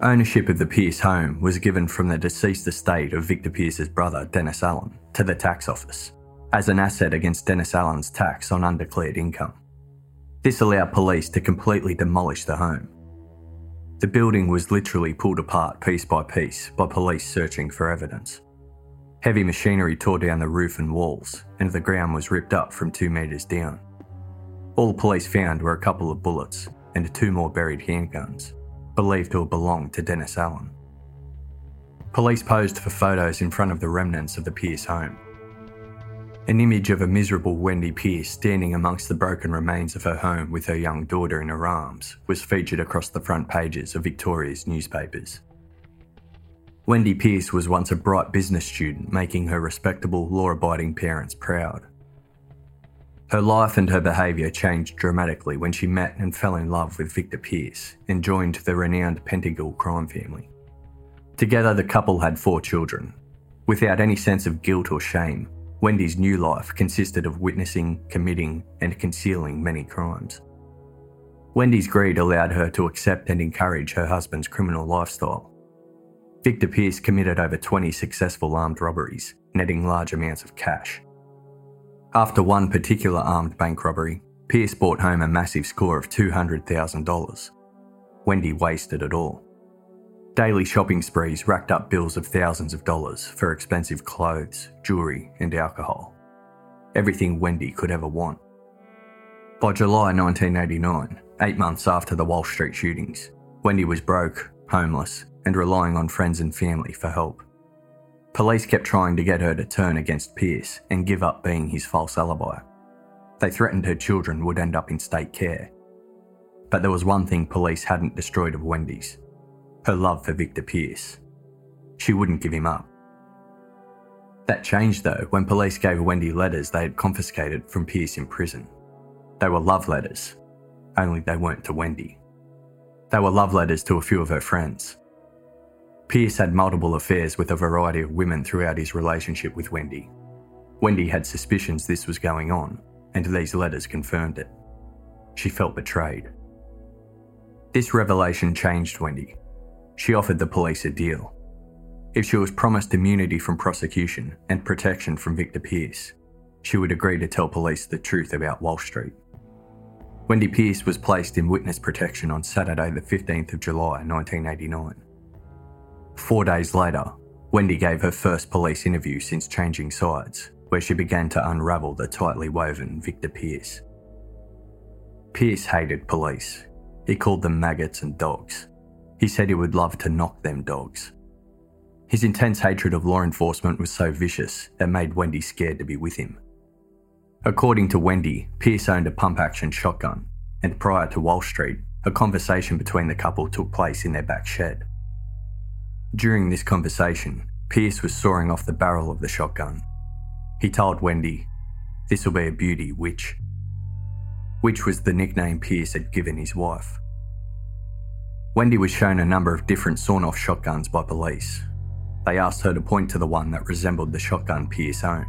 Ownership of the Peirce home was given from the deceased estate of Victor Peirce's brother, Dennis Allen, to the tax office, as an asset against Dennis Allen's tax on undeclared income. This allowed police to completely demolish the home. The building was literally pulled apart piece by piece by police searching for evidence. Heavy machinery tore down the roof and walls, and the ground was ripped up from two metres down. All police found were a couple of bullets and two more buried handguns, believed to have belonged to Dennis Allen. Police posed for photos in front of the remnants of the Peirce home. An image of a miserable Wendy Peirce standing amongst the broken remains of her home with her young daughter in her arms was featured across the front pages of Victoria's newspapers. Wendy Peirce was once a bright business student, making her respectable, law abiding parents proud. Her life and her behaviour changed dramatically when she met and fell in love with Victor Peirce and joined the renowned Pettingill crime family. Together, the couple had four children. Without any sense of guilt or shame, Wendy's new life consisted of witnessing, committing, and concealing many crimes. Wendy's greed allowed her to accept and encourage her husband's criminal lifestyle Victor Peirce committed over 20 successful armed robberies, netting large amounts of cash. After one particular armed bank robbery, Peirce brought home a massive score of $200,000. Wendy wasted it all. Daily shopping sprees racked up bills of thousands of dollars for expensive clothes, jewellery, and alcohol. Everything Wendy could ever want. By July 1989, eight months after the Walsh Street shootings, Wendy was broke, homeless, and relying on friends and family for help. Police kept trying to get her to turn against Peirce and give up being his false alibi. They threatened her children would end up in state care. But there was one thing police hadn't destroyed of Wendy's her love for Victor Peirce. She wouldn't give him up. That changed though when police gave Wendy letters they had confiscated from Peirce in prison. They were love letters, only they weren't to Wendy. They were love letters to a few of her friends. Peirce had multiple affairs with a variety of women throughout his relationship with Wendy. Wendy had suspicions this was going on, and these letters confirmed it. She felt betrayed. This revelation changed Wendy. She offered the police a deal. If she was promised immunity from prosecution and protection from Victor Peirce, she would agree to tell police the truth about Walsh Street. Wendy Peirce was placed in witness protection on Saturday, the 15th of July 1989. Four days later, Wendy gave her first police interview since changing sides, where she began to unravel the tightly woven Victor Peirce. Peirce hated police. He called them maggots and dogs. He said he would love to knock them dogs. His intense hatred of law enforcement was so vicious that made Wendy scared to be with him. According to Wendy, Peirce owned a pump action shotgun, and prior to Walsh Street, a conversation between the couple took place in their back shed. During this conversation, Peirce was sawing off the barrel of the shotgun. He told Wendy, This'll be a beauty, Witch. Witch was the nickname Peirce had given his wife. Wendy was shown a number of different sawn off shotguns by police. They asked her to point to the one that resembled the shotgun Peirce owned.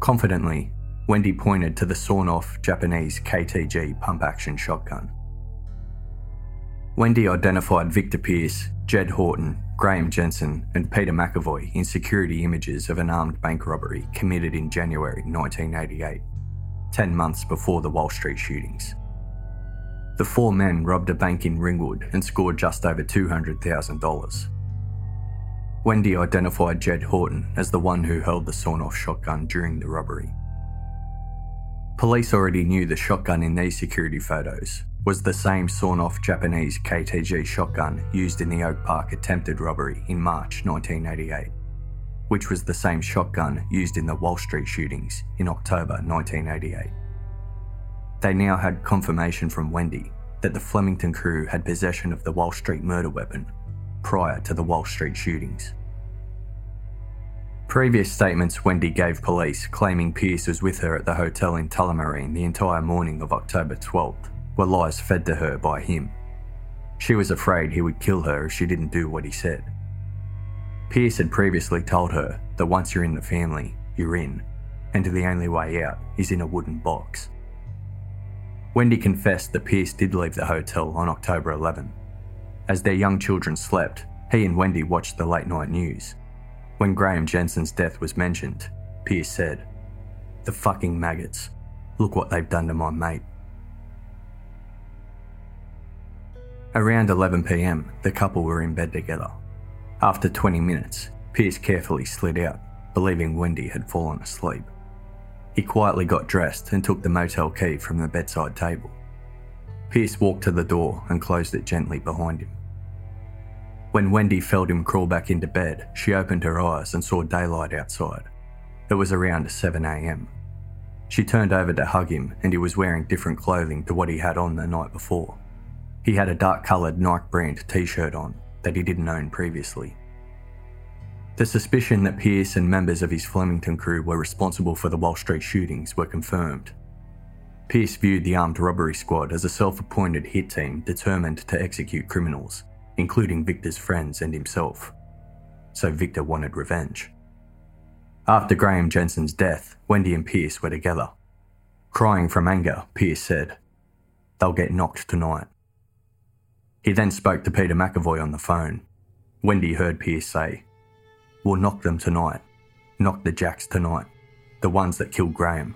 Confidently, Wendy pointed to the sawn off Japanese KTG pump action shotgun. Wendy identified Victor Peirce, Jedd Houghton, Graeme Jensen, and Peter McAvoy in security images of an armed bank robbery committed in January 1988, 10 months before the Walsh Street shootings. The four men robbed a bank in Ringwood and scored just over $200,000. Wendy identified Jedd Houghton as the one who held the sawn off shotgun during the robbery. Police already knew the shotgun in these security photos was the same sawn off Japanese KTG shotgun used in the Oak Park attempted robbery in March 1988, which was the same shotgun used in the Walsh Street shootings in October 1988. They now had confirmation from Wendy that the Flemington crew had possession of the Walsh Street murder weapon prior to the Walsh Street shootings. Previous statements Wendy gave police claiming Peirce was with her at the hotel in Tullamarine the entire morning of October 12th were lies fed to her by him. She was afraid he would kill her if she didn't do what he said. Peirce had previously told her that once you're in the family, you're in, and the only way out is in a wooden box. Wendy confessed that Peirce did leave the hotel on October 11. As their young children slept, he and Wendy watched the late night news. When Graeme Jensen's death was mentioned, Peirce said, The fucking maggots. Look what they've done to my mate. Around 11pm, the couple were in bed together. After 20 minutes, Peirce carefully slid out, believing Wendy had fallen asleep. He quietly got dressed and took the motel key from the bedside table. Peirce walked to the door and closed it gently behind him. When Wendy felt him crawl back into bed, she opened her eyes and saw daylight outside. It was around 7am. She turned over to hug him, and he was wearing different clothing to what he had on the night before. He had a dark coloured Nike brand t shirt on that he didn't own previously. The suspicion that Peirce and members of his Flemington crew were responsible for the Walsh Street shootings were confirmed. Peirce viewed the armed robbery squad as a self appointed hit team determined to execute criminals, including Victor's friends and himself. So Victor wanted revenge. After Graeme Jensen's death, Wendy and Peirce were together. Crying from anger, Peirce said, They'll get knocked tonight. He then spoke to Peter McAvoy on the phone. Wendy heard Peirce say, We'll knock them tonight. Knock the Jacks tonight. The ones that killed Graeme.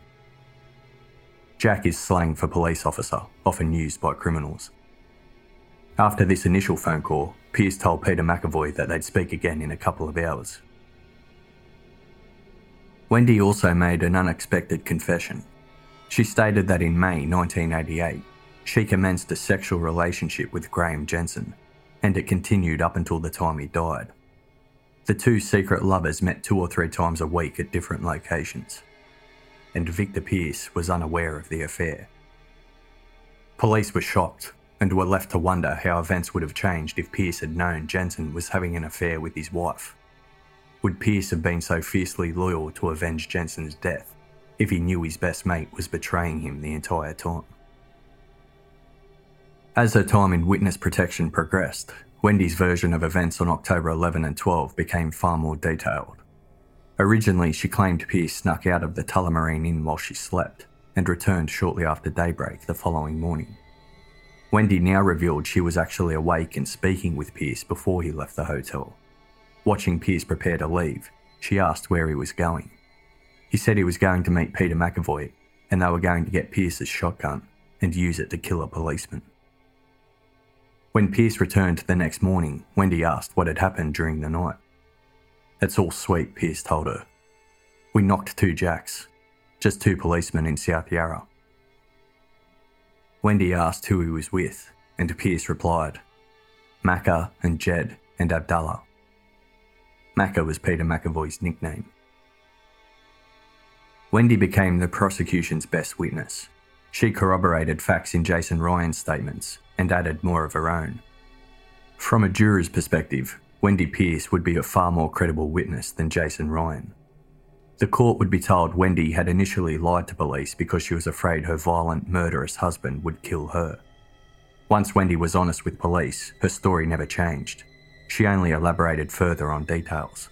Jack is slang for police officer, often used by criminals. After this initial phone call, Peirce told Peter McAvoy that they'd speak again in a couple of hours. Wendy also made an unexpected confession. She stated that in May 1988, she commenced a sexual relationship with Graeme Jensen, and it continued up until the time he died. The two secret lovers met two or three times a week at different locations, and Victor Peirce was unaware of the affair. Police were shocked and were left to wonder how events would have changed if Peirce had known Jensen was having an affair with his wife. Would Peirce have been so fiercely loyal to avenge Jensen's death if he knew his best mate was betraying him the entire time? As her time in witness protection progressed, Wendy's version of events on October 11 and 12 became far more detailed. Originally, she claimed Peirce snuck out of the Tullamarine Inn while she slept and returned shortly after daybreak the following morning. Wendy now revealed she was actually awake and speaking with Peirce before he left the hotel. Watching Peirce prepare to leave, she asked where he was going. He said he was going to meet Peter McAvoy and they were going to get Peirce's shotgun and use it to kill a policeman. When Peirce returned the next morning, Wendy asked what had happened during the night. It's all sweet, Peirce told her. We knocked two jacks, just two policemen in South Yarra. Wendy asked who he was with, and Peirce replied, Macca and Jedd and Abdallah. Macca was Peter McAvoy's nickname. Wendy became the prosecution's best witness. She corroborated facts in Jason Ryan's statements and added more of her own. From a juror's perspective, Wendy Peirce would be a far more credible witness than Jason Ryan. The court would be told Wendy had initially lied to police because she was afraid her violent, murderous husband would kill her. Once Wendy was honest with police, her story never changed. She only elaborated further on details.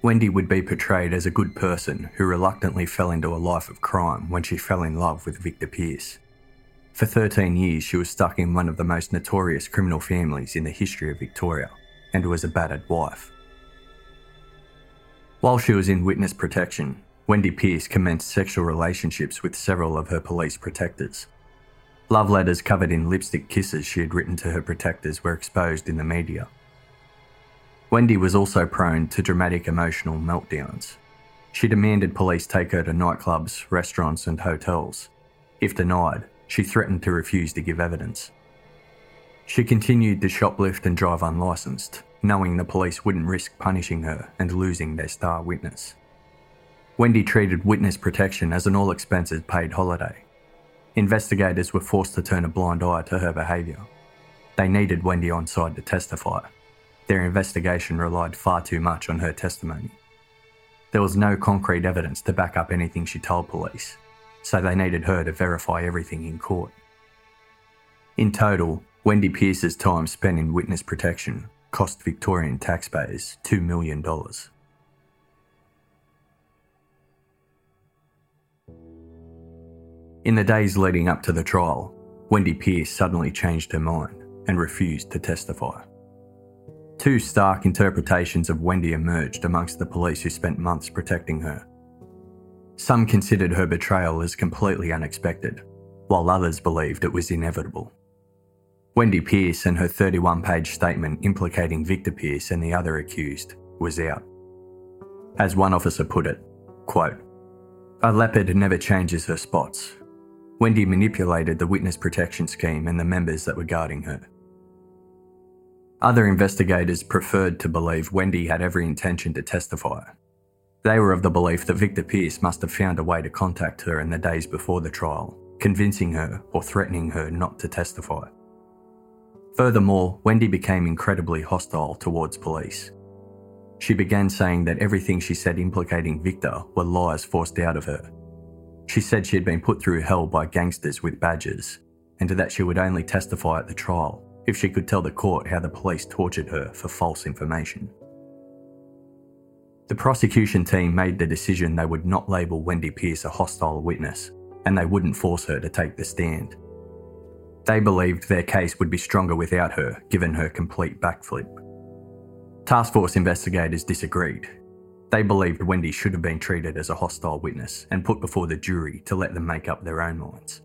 Wendy would be portrayed as a good person who reluctantly fell into a life of crime when she fell in love with Victor Peirce. For 13 years, she was stuck in one of the most notorious criminal families in the history of Victoria and was a battered wife. While she was in witness protection, Wendy Peirce commenced sexual relationships with several of her police protectors. Love letters covered in lipstick kisses she had written to her protectors were exposed in the media. Wendy was also prone to dramatic emotional meltdowns. She demanded police take her to nightclubs, restaurants, and hotels. If denied, she threatened to refuse to give evidence. She continued to shoplift and drive unlicensed, knowing the police wouldn't risk punishing her and losing their star witness. Wendy treated witness protection as an all expenses paid holiday. Investigators were forced to turn a blind eye to her behaviour. They needed Wendy on side to testify. Their investigation relied far too much on her testimony. There was no concrete evidence to back up anything she told police, so they needed her to verify everything in court. In total, Wendy Peirce's time spent in witness protection cost Victorian taxpayers $2 million. In the days leading up to the trial, Wendy Peirce suddenly changed her mind and refused to testify. Two stark interpretations of Wendy emerged amongst the police who spent months protecting her. Some considered her betrayal as completely unexpected, while others believed it was inevitable. Wendy Peirce and her 31 page statement implicating Victor Peirce and the other accused was out. As one officer put it, quote, A leopard never changes her spots. Wendy manipulated the witness protection scheme and the members that were guarding her. Other investigators preferred to believe Wendy had every intention to testify. They were of the belief that Victor Peirce must have found a way to contact her in the days before the trial, convincing her or threatening her not to testify. Furthermore, Wendy became incredibly hostile towards police. She began saying that everything she said implicating Victor were lies forced out of her. She said she had been put through hell by gangsters with badges, and that she would only testify at the trial if she could tell the court how the police tortured her for false information. The prosecution team made the decision they would not label Wendy Peirce a hostile witness, and they wouldn't force her to take the stand. They believed their case would be stronger without her, given her complete backflip. Task Force investigators disagreed. They believed Wendy should have been treated as a hostile witness and put before the jury to let them make up their own minds.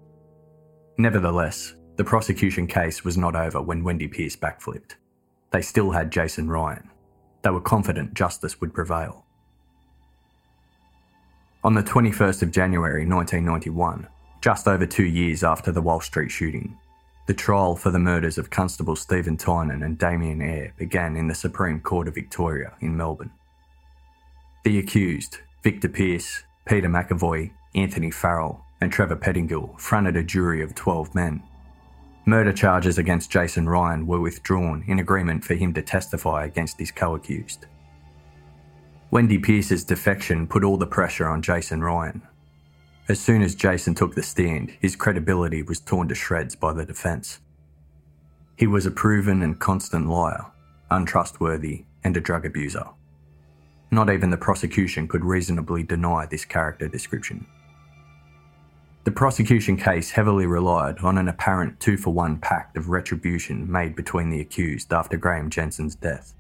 Nevertheless, the prosecution case was not over when Wendy Peirce backflipped. They still had Jason Ryan. They were confident justice would prevail. On the 21st of January 1991, just over two years after the Walsh Street shooting, the trial for the murders of Constable Steven Tynan and Damian Eyre began in the Supreme Court of Victoria in Melbourne. The accused, Victor Peirce, Peter McEvoy, Anthony Farrell, and Trevor Pettingill fronted a jury of 12 men Murder charges against Jason Ryan were withdrawn in agreement for him to testify against his co accused. Wendy Peirce's defection put all the pressure on Jason Ryan. As soon as Jason took the stand, his credibility was torn to shreds by the defence. He was a proven and constant liar, untrustworthy, and a drug abuser. Not even the prosecution could reasonably deny this character description. The prosecution case heavily relied on an apparent two for one pact of retribution made between the accused after Graeme Jensen's death.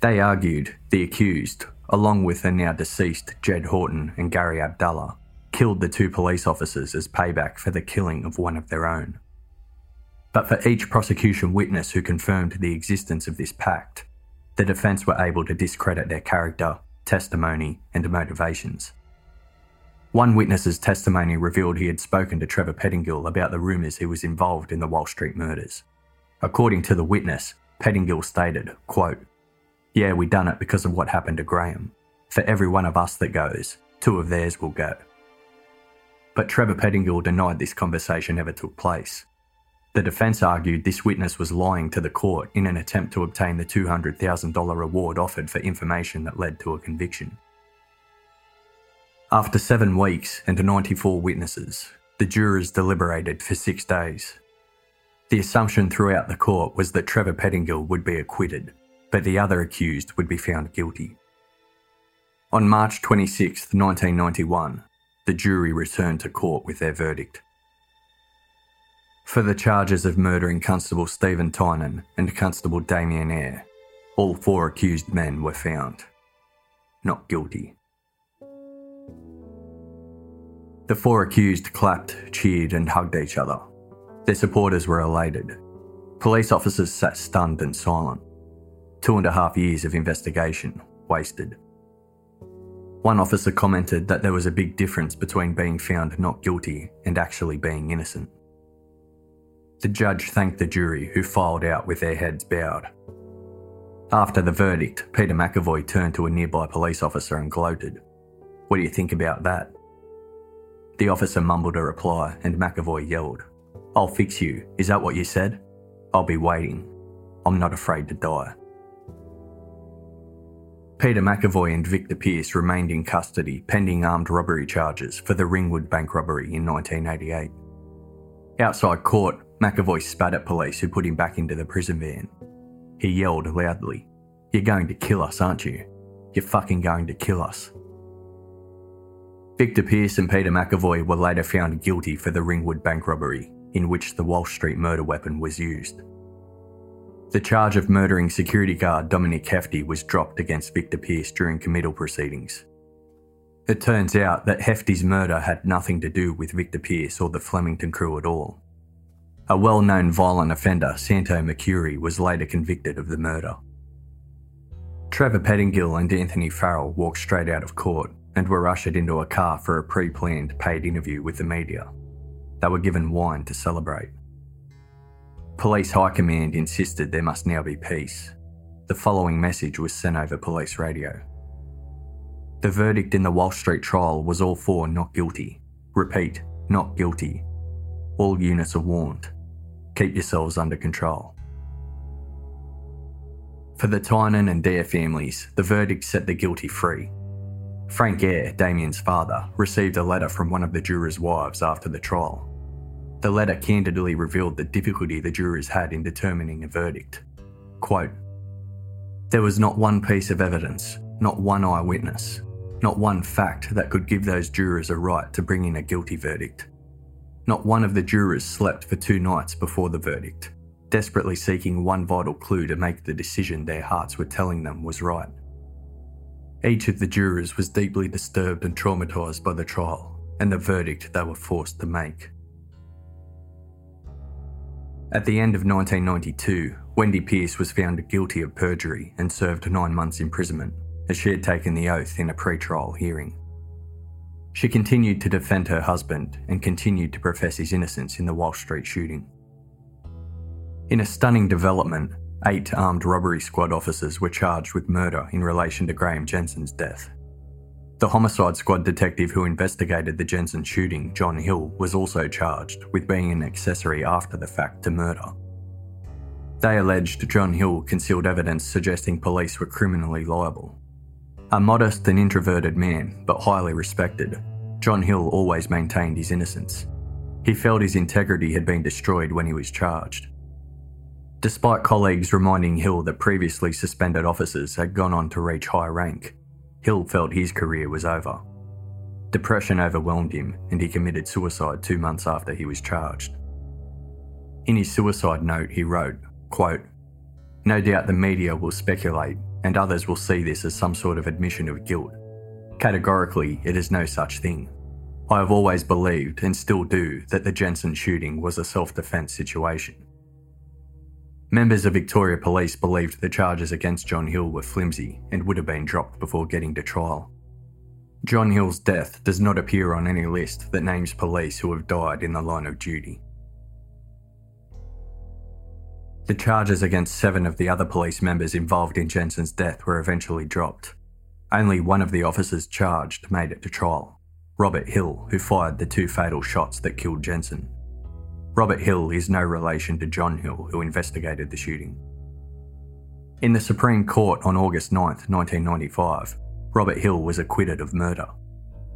They argued the accused, along with the now deceased Jedd Houghton and Gary Abdallah, killed the two police officers as payback for the killing of one of their own. But for each prosecution witness who confirmed the existence of this pact, the defence were able to discredit their character, testimony, and motivations. One witness's testimony revealed he had spoken to Trevor Pettingill about the rumours he was involved in the Walsh Street murders. According to the witness, Pettingill stated, quote, Yeah, we done it because of what happened to Graeme. For every one of us that goes, two of theirs will go. But Trevor Pettingill denied this conversation ever took place. The defence argued this witness was lying to the court in an attempt to obtain the $200,000 reward offered for information that led to a conviction. After seven weeks and 94 witnesses, the jurors deliberated for six days. The assumption throughout the court was that Trevor Pettingill would be acquitted, but the other accused would be found guilty. On March 26, 1991, the jury returned to court with their verdict. For the charges of murdering Constable Steven Tynan and Constable Damian Eyre, all four accused men were found not guilty. The four accused clapped, cheered, and hugged each other. Their supporters were elated. Police officers sat stunned and silent. Two and a half years of investigation wasted. One officer commented that there was a big difference between being found not guilty and actually being innocent. The judge thanked the jury, who filed out with their heads bowed. After the verdict, Peter McEvoy turned to a nearby police officer and gloated. What do you think about that? The officer mumbled a reply, and McEvoy yelled, I'll fix you. Is that what you said? I'll be waiting. I'm not afraid to die. Peter McEvoy and Victor Peirce remained in custody pending armed robbery charges for the Ringwood bank robbery in 1988. Outside court, McEvoy spat at police who put him back into the prison van. He yelled loudly, You're going to kill us, aren't you? You're fucking going to kill us. Victor Peirce and Peter McEvoy were later found guilty for the Ringwood bank robbery, in which the Walsh Street murder weapon was used. The charge of murdering security guard Dominic Hefty was dropped against Victor Peirce during committal proceedings. It turns out that Hefty's murder had nothing to do with Victor Peirce or the Flemington crew at all. A well known violent offender, Santo Mercuri, was later convicted of the murder. Trevor Pettingill and Anthony Farrell walked straight out of court and were ushered into a car for a pre planned paid interview with the media. They were given wine to celebrate. Police High Command insisted there must now be peace. The following message was sent over police radio. The verdict in the Walsh Street trial was all four not guilty. Repeat, not guilty. All units are warned. Keep yourselves under control. For the Tynan and Eyre families, the verdict set the guilty free. Frank Eyre, Damian's father, received a letter from one of the jurors' wives after the trial. The letter candidly revealed the difficulty the jurors had in determining a verdict. Quote, There was not one piece of evidence, not one eyewitness, not one fact that could give those jurors a right to bring in a guilty verdict. Not one of the jurors slept for two nights before the verdict, desperately seeking one vital clue to make the decision their hearts were telling them was right. Each of the jurors was deeply disturbed and traumatised by the trial and the verdict they were forced to make. At the end of 1992, Wendy Peirce was found guilty of perjury and served nine months' imprisonment, as she had taken the oath in a pre-trial hearing. She continued to defend her husband and continued to profess his innocence in the Walsh Street shooting. In a stunning development, eight armed robbery squad officers were charged with murder in relation to Graeme Jensen's death. The homicide squad detective who investigated the Jensen shooting, John Hill, was also charged with being an accessory after the fact to murder. They alleged John Hill concealed evidence suggesting police were criminally liable. A modest and introverted man, but highly respected, John Hill always maintained his innocence. He felt his integrity had been destroyed when he was charged. Despite colleagues reminding Hill that previously suspended officers had gone on to reach high rank, Hill felt his career was over. Depression overwhelmed him and he committed suicide two months after he was charged. In his suicide note, he wrote, quote, No doubt the media will speculate and others will see this as some sort of admission of guilt. Categorically, it is no such thing. I have always believed, and still do, that the Jensen shooting was a self defence situation. Members of Victoria Police believed the charges against John Hill were flimsy and would have been dropped before getting to trial. John Hill's death does not appear on any list that names police who have died in the line of duty. The charges against seven of the other police members involved in Jensen's death were eventually dropped. Only one of the officers charged made it to trial Robert Hill, who fired the two fatal shots that killed Jensen. Robert Hill is no relation to John Hill, who investigated the shooting. In the Supreme Court on August 9, 1995, Robert Hill was acquitted of murder.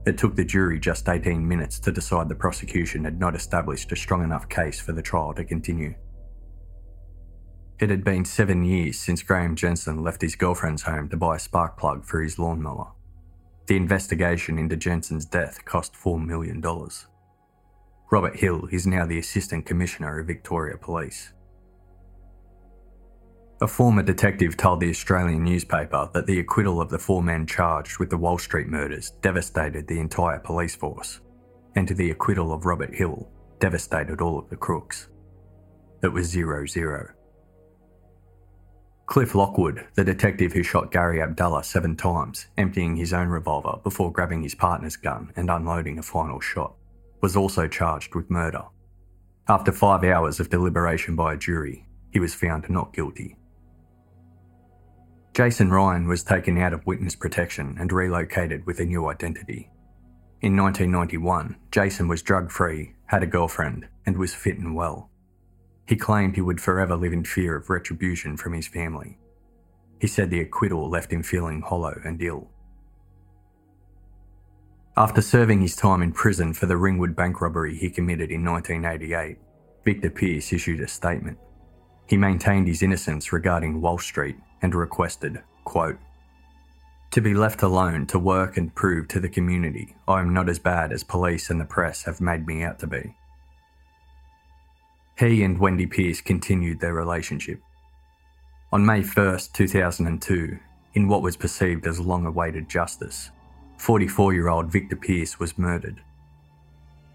It took the jury just 18 minutes to decide the prosecution had not established a strong enough case for the trial to continue. It had been seven years since Graeme Jensen left his girlfriend's home to buy a spark plug for his lawnmower. The investigation into Jensen's death cost $4 million. Robert Hill is now the Assistant Commissioner of Victoria Police. A former detective told the Australian newspaper that the acquittal of the four men charged with the Walsh Street murders devastated the entire police force, and to the acquittal of Robert Hill devastated all of the crooks. It was 0 0. Cliff Lockwood, the detective who shot Gary Abdallah seven times, emptying his own revolver before grabbing his partner's gun and unloading a final shot, was also charged with murder. After five hours of deliberation by a jury, he was found not guilty. Jason Ryan was taken out of witness protection and relocated with a new identity. In 1991, Jason was drug free, had a girlfriend, and was fit and well. He claimed he would forever live in fear of retribution from his family. He said the acquittal left him feeling hollow and ill. After serving his time in prison for the Ringwood bank robbery he committed in 1988, Victor Peirce issued a statement. He maintained his innocence regarding Walsh Street and requested, quote, to be left alone to work and prove to the community I am not as bad as police and the press have made me out to be. He and Wendy Peirce continued their relationship. On May 1, 2002, in what was perceived as long awaited justice, 44 year old Victor Peirce was murdered.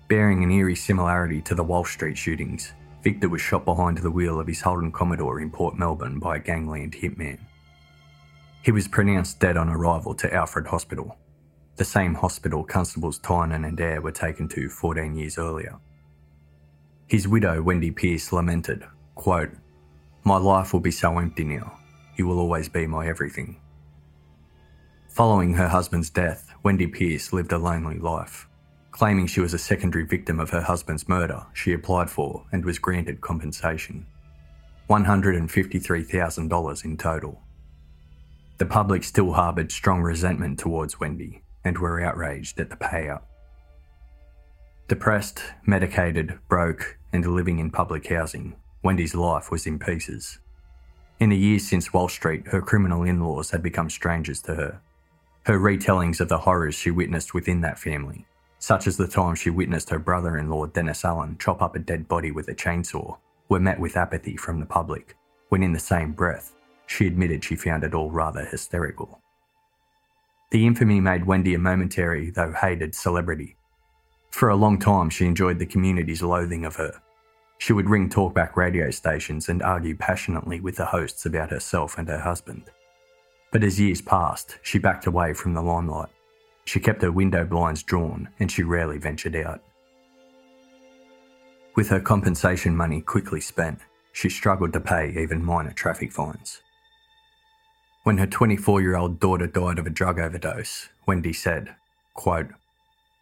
Bearing an eerie similarity to the Walsh Street shootings, Victor was shot behind the wheel of his Holden Commodore in Port Melbourne by a gangland hitman. He was pronounced dead on arrival to Alfred Hospital, the same hospital Constables Tynan and Eyre were taken to 14 years earlier. His widow, Wendy Peirce, lamented, quote, My life will be so empty now. You will always be my everything. Following her husband's death, Wendy Peirce lived a lonely life. Claiming she was a secondary victim of her husband's murder, she applied for and was granted compensation $153,000 in total. The public still harboured strong resentment towards Wendy and were outraged at the payout. Depressed, medicated, broke, and living in public housing, Wendy's life was in pieces. In the years since Walsh Street, her criminal in laws had become strangers to her. Her retellings of the horrors she witnessed within that family, such as the time she witnessed her brother in law Dennis Allen chop up a dead body with a chainsaw, were met with apathy from the public, when in the same breath, she admitted she found it all rather hysterical. The infamy made Wendy a momentary, though hated, celebrity, for a long time, she enjoyed the community's loathing of her. She would ring talkback radio stations and argue passionately with the hosts about herself and her husband. But as years passed, she backed away from the limelight. She kept her window blinds drawn and she rarely ventured out. With her compensation money quickly spent, she struggled to pay even minor traffic fines. When her 24 year old daughter died of a drug overdose, Wendy said, quote,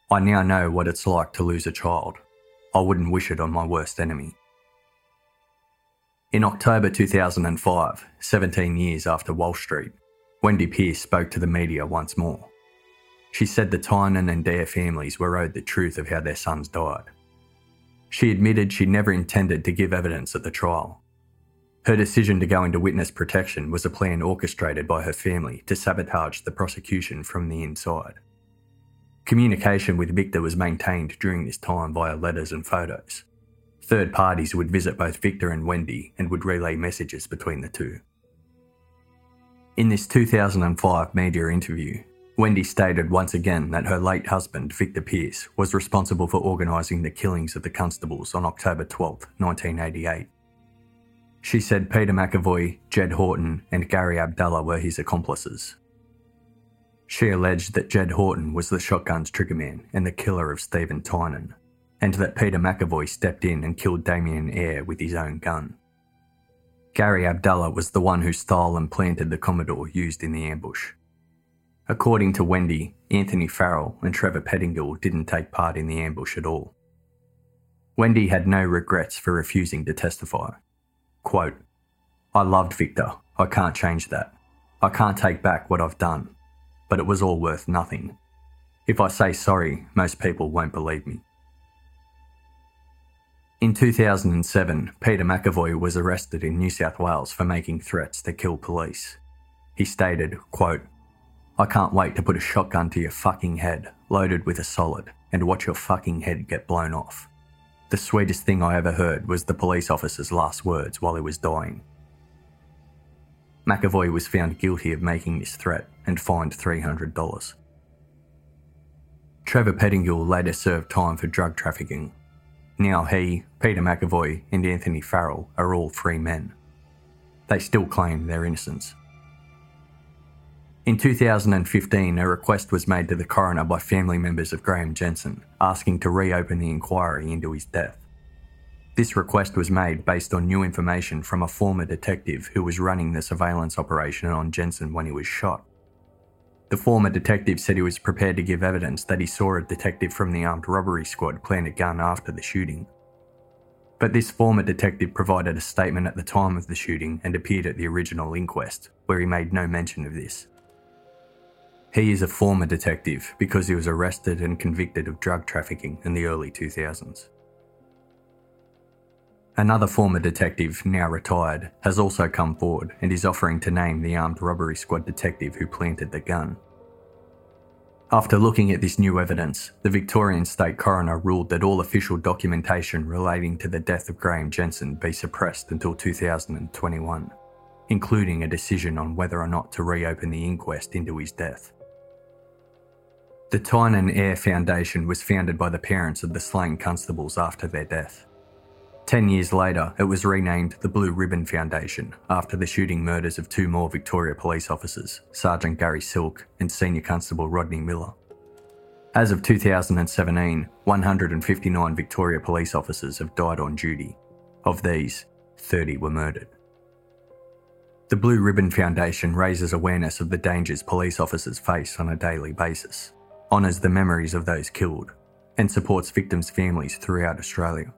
I now know what it's like to lose a child. I wouldn't wish it on my worst enemy. In October 2005, 17 years after Walsh Street, Wendy Peirce spoke to the media once more. She said the Tynan and Eyre families were owed the truth of how their sons died. She admitted she never intended to give evidence at the trial. Her decision to go into witness protection was a plan orchestrated by her family to sabotage the prosecution from the inside. Communication with Victor was maintained during this time via letters and photos. Third parties would visit both Victor and Wendy and would relay messages between the two. In this 2005 media interview, Wendy stated once again that her late husband, Victor Peirce, was responsible for organising the killings of the constables on October 12, 1988. She said Peter McEvoy, Jedd Houghton, and Gary Abdallah were his accomplices. She alleged that Jedd Houghton was the shotgun's triggerman and the killer of Steven Tynan, and that Peter McEvoy stepped in and killed Damian Eyre with his own gun. Gary Abdallah was the one who stole and planted the Commodore used in the ambush. According to Wendy, Anthony Farrell and Trevor Pettingill didn't take part in the ambush at all. Wendy had no regrets for refusing to testify. Quote, I loved Victor. I can't change that. I can't take back what I've done but it was all worth nothing. If I say sorry, most people won't believe me. In 2007, Peter McEvoy was arrested in New South Wales for making threats to kill police. He stated, quote, I can't wait to put a shotgun to your fucking head, loaded with a solid, and watch your fucking head get blown off. The sweetest thing I ever heard was the police officer's last words while he was dying. McEvoy was found guilty of making this threat and fined $300. Trevor Pettingill later served time for drug trafficking. Now he, Peter McEvoy, and Anthony Farrell are all free men. They still claim their innocence. In 2015, a request was made to the coroner by family members of Graeme Jensen asking to reopen the inquiry into his death. This request was made based on new information from a former detective who was running the surveillance operation on Jensen when he was shot. The former detective said he was prepared to give evidence that he saw a detective from the armed robbery squad plant a gun after the shooting. But this former detective provided a statement at the time of the shooting and appeared at the original inquest, where he made no mention of this. He is a former detective because he was arrested and convicted of drug trafficking in the early 2000s. Another former detective, now retired, has also come forward and is offering to name the armed robbery squad detective who planted the gun. After looking at this new evidence, the Victorian State Coroner ruled that all official documentation relating to the death of Graeme Jensen be suppressed until 2021, including a decision on whether or not to reopen the inquest into his death. The Tynan Eyre Foundation was founded by the parents of the slain constables after their death. Ten years later, it was renamed the Blue Ribbon Foundation after the shooting murders of two more Victoria police officers, Sergeant Gary Silk and Senior Constable Rodney Miller. As of 2017, 159 Victoria police officers have died on duty. Of these, 30 were murdered. The Blue Ribbon Foundation raises awareness of the dangers police officers face on a daily basis honours the memories of those killed, and supports victims' families throughout Australia.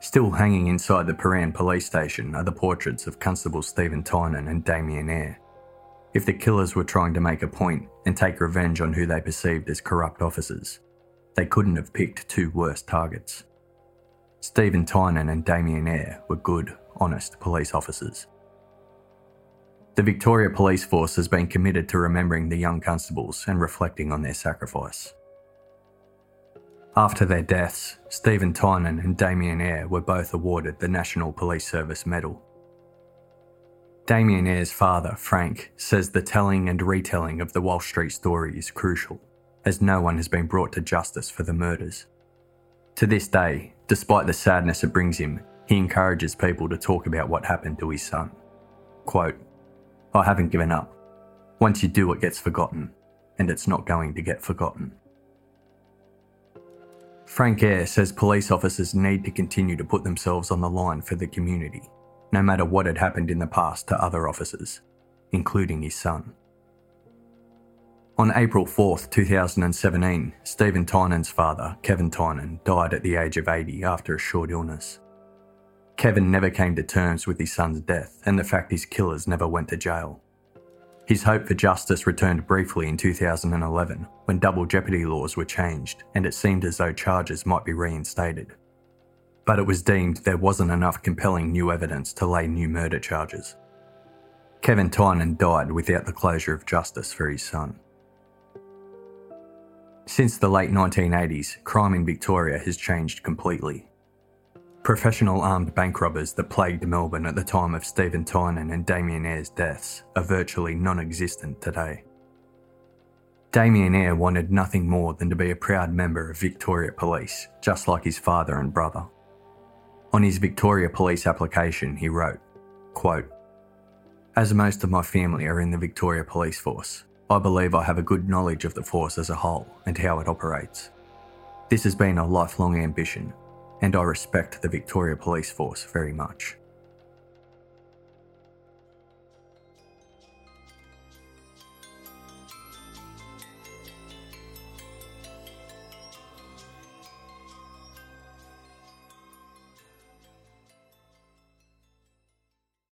Still hanging inside the Prahran police station are the portraits of Constable Steven Tynan and Damian Eyre. If the killers were trying to make a point and take revenge on who they perceived as corrupt officers, they couldn't have picked two worse targets. Steven Tynan and Damian Eyre were good, honest police officers. The Victoria Police Force has been committed to remembering the young constables and reflecting on their sacrifice. After their deaths, Steven Tynan and Damian Eyre were both awarded the National Police Service Medal. Damian Eyre's father, Frank, says the telling and retelling of the Walsh Street story is crucial, as no one has been brought to justice for the murders. To this day, despite the sadness it brings him, he encourages people to talk about what happened to his son. Quote, I haven't given up. Once you do, it gets forgotten, and it's not going to get forgotten. Frank Eyre says police officers need to continue to put themselves on the line for the community, no matter what had happened in the past to other officers, including his son. On April 4, 2017, Steven Tynan's father, Kevin Tynan, died at the age of 80 after a short illness. Kevin never came to terms with his son's death and the fact his killers never went to jail. His hope for justice returned briefly in 2011 when double jeopardy laws were changed and it seemed as though charges might be reinstated. But it was deemed there wasn't enough compelling new evidence to lay new murder charges. Kevin Tynan died without the closure of justice for his son. Since the late 1980s, crime in Victoria has changed completely Professional armed bank robbers that plagued Melbourne at the time of Steven Tynan and Damian Eyre's deaths are virtually non existent today. Damian Eyre wanted nothing more than to be a proud member of Victoria Police, just like his father and brother. On his Victoria Police application, he wrote, quote, As most of my family are in the Victoria Police Force, I believe I have a good knowledge of the force as a whole and how it operates. This has been a lifelong ambition and I respect the Victoria Police Force very much.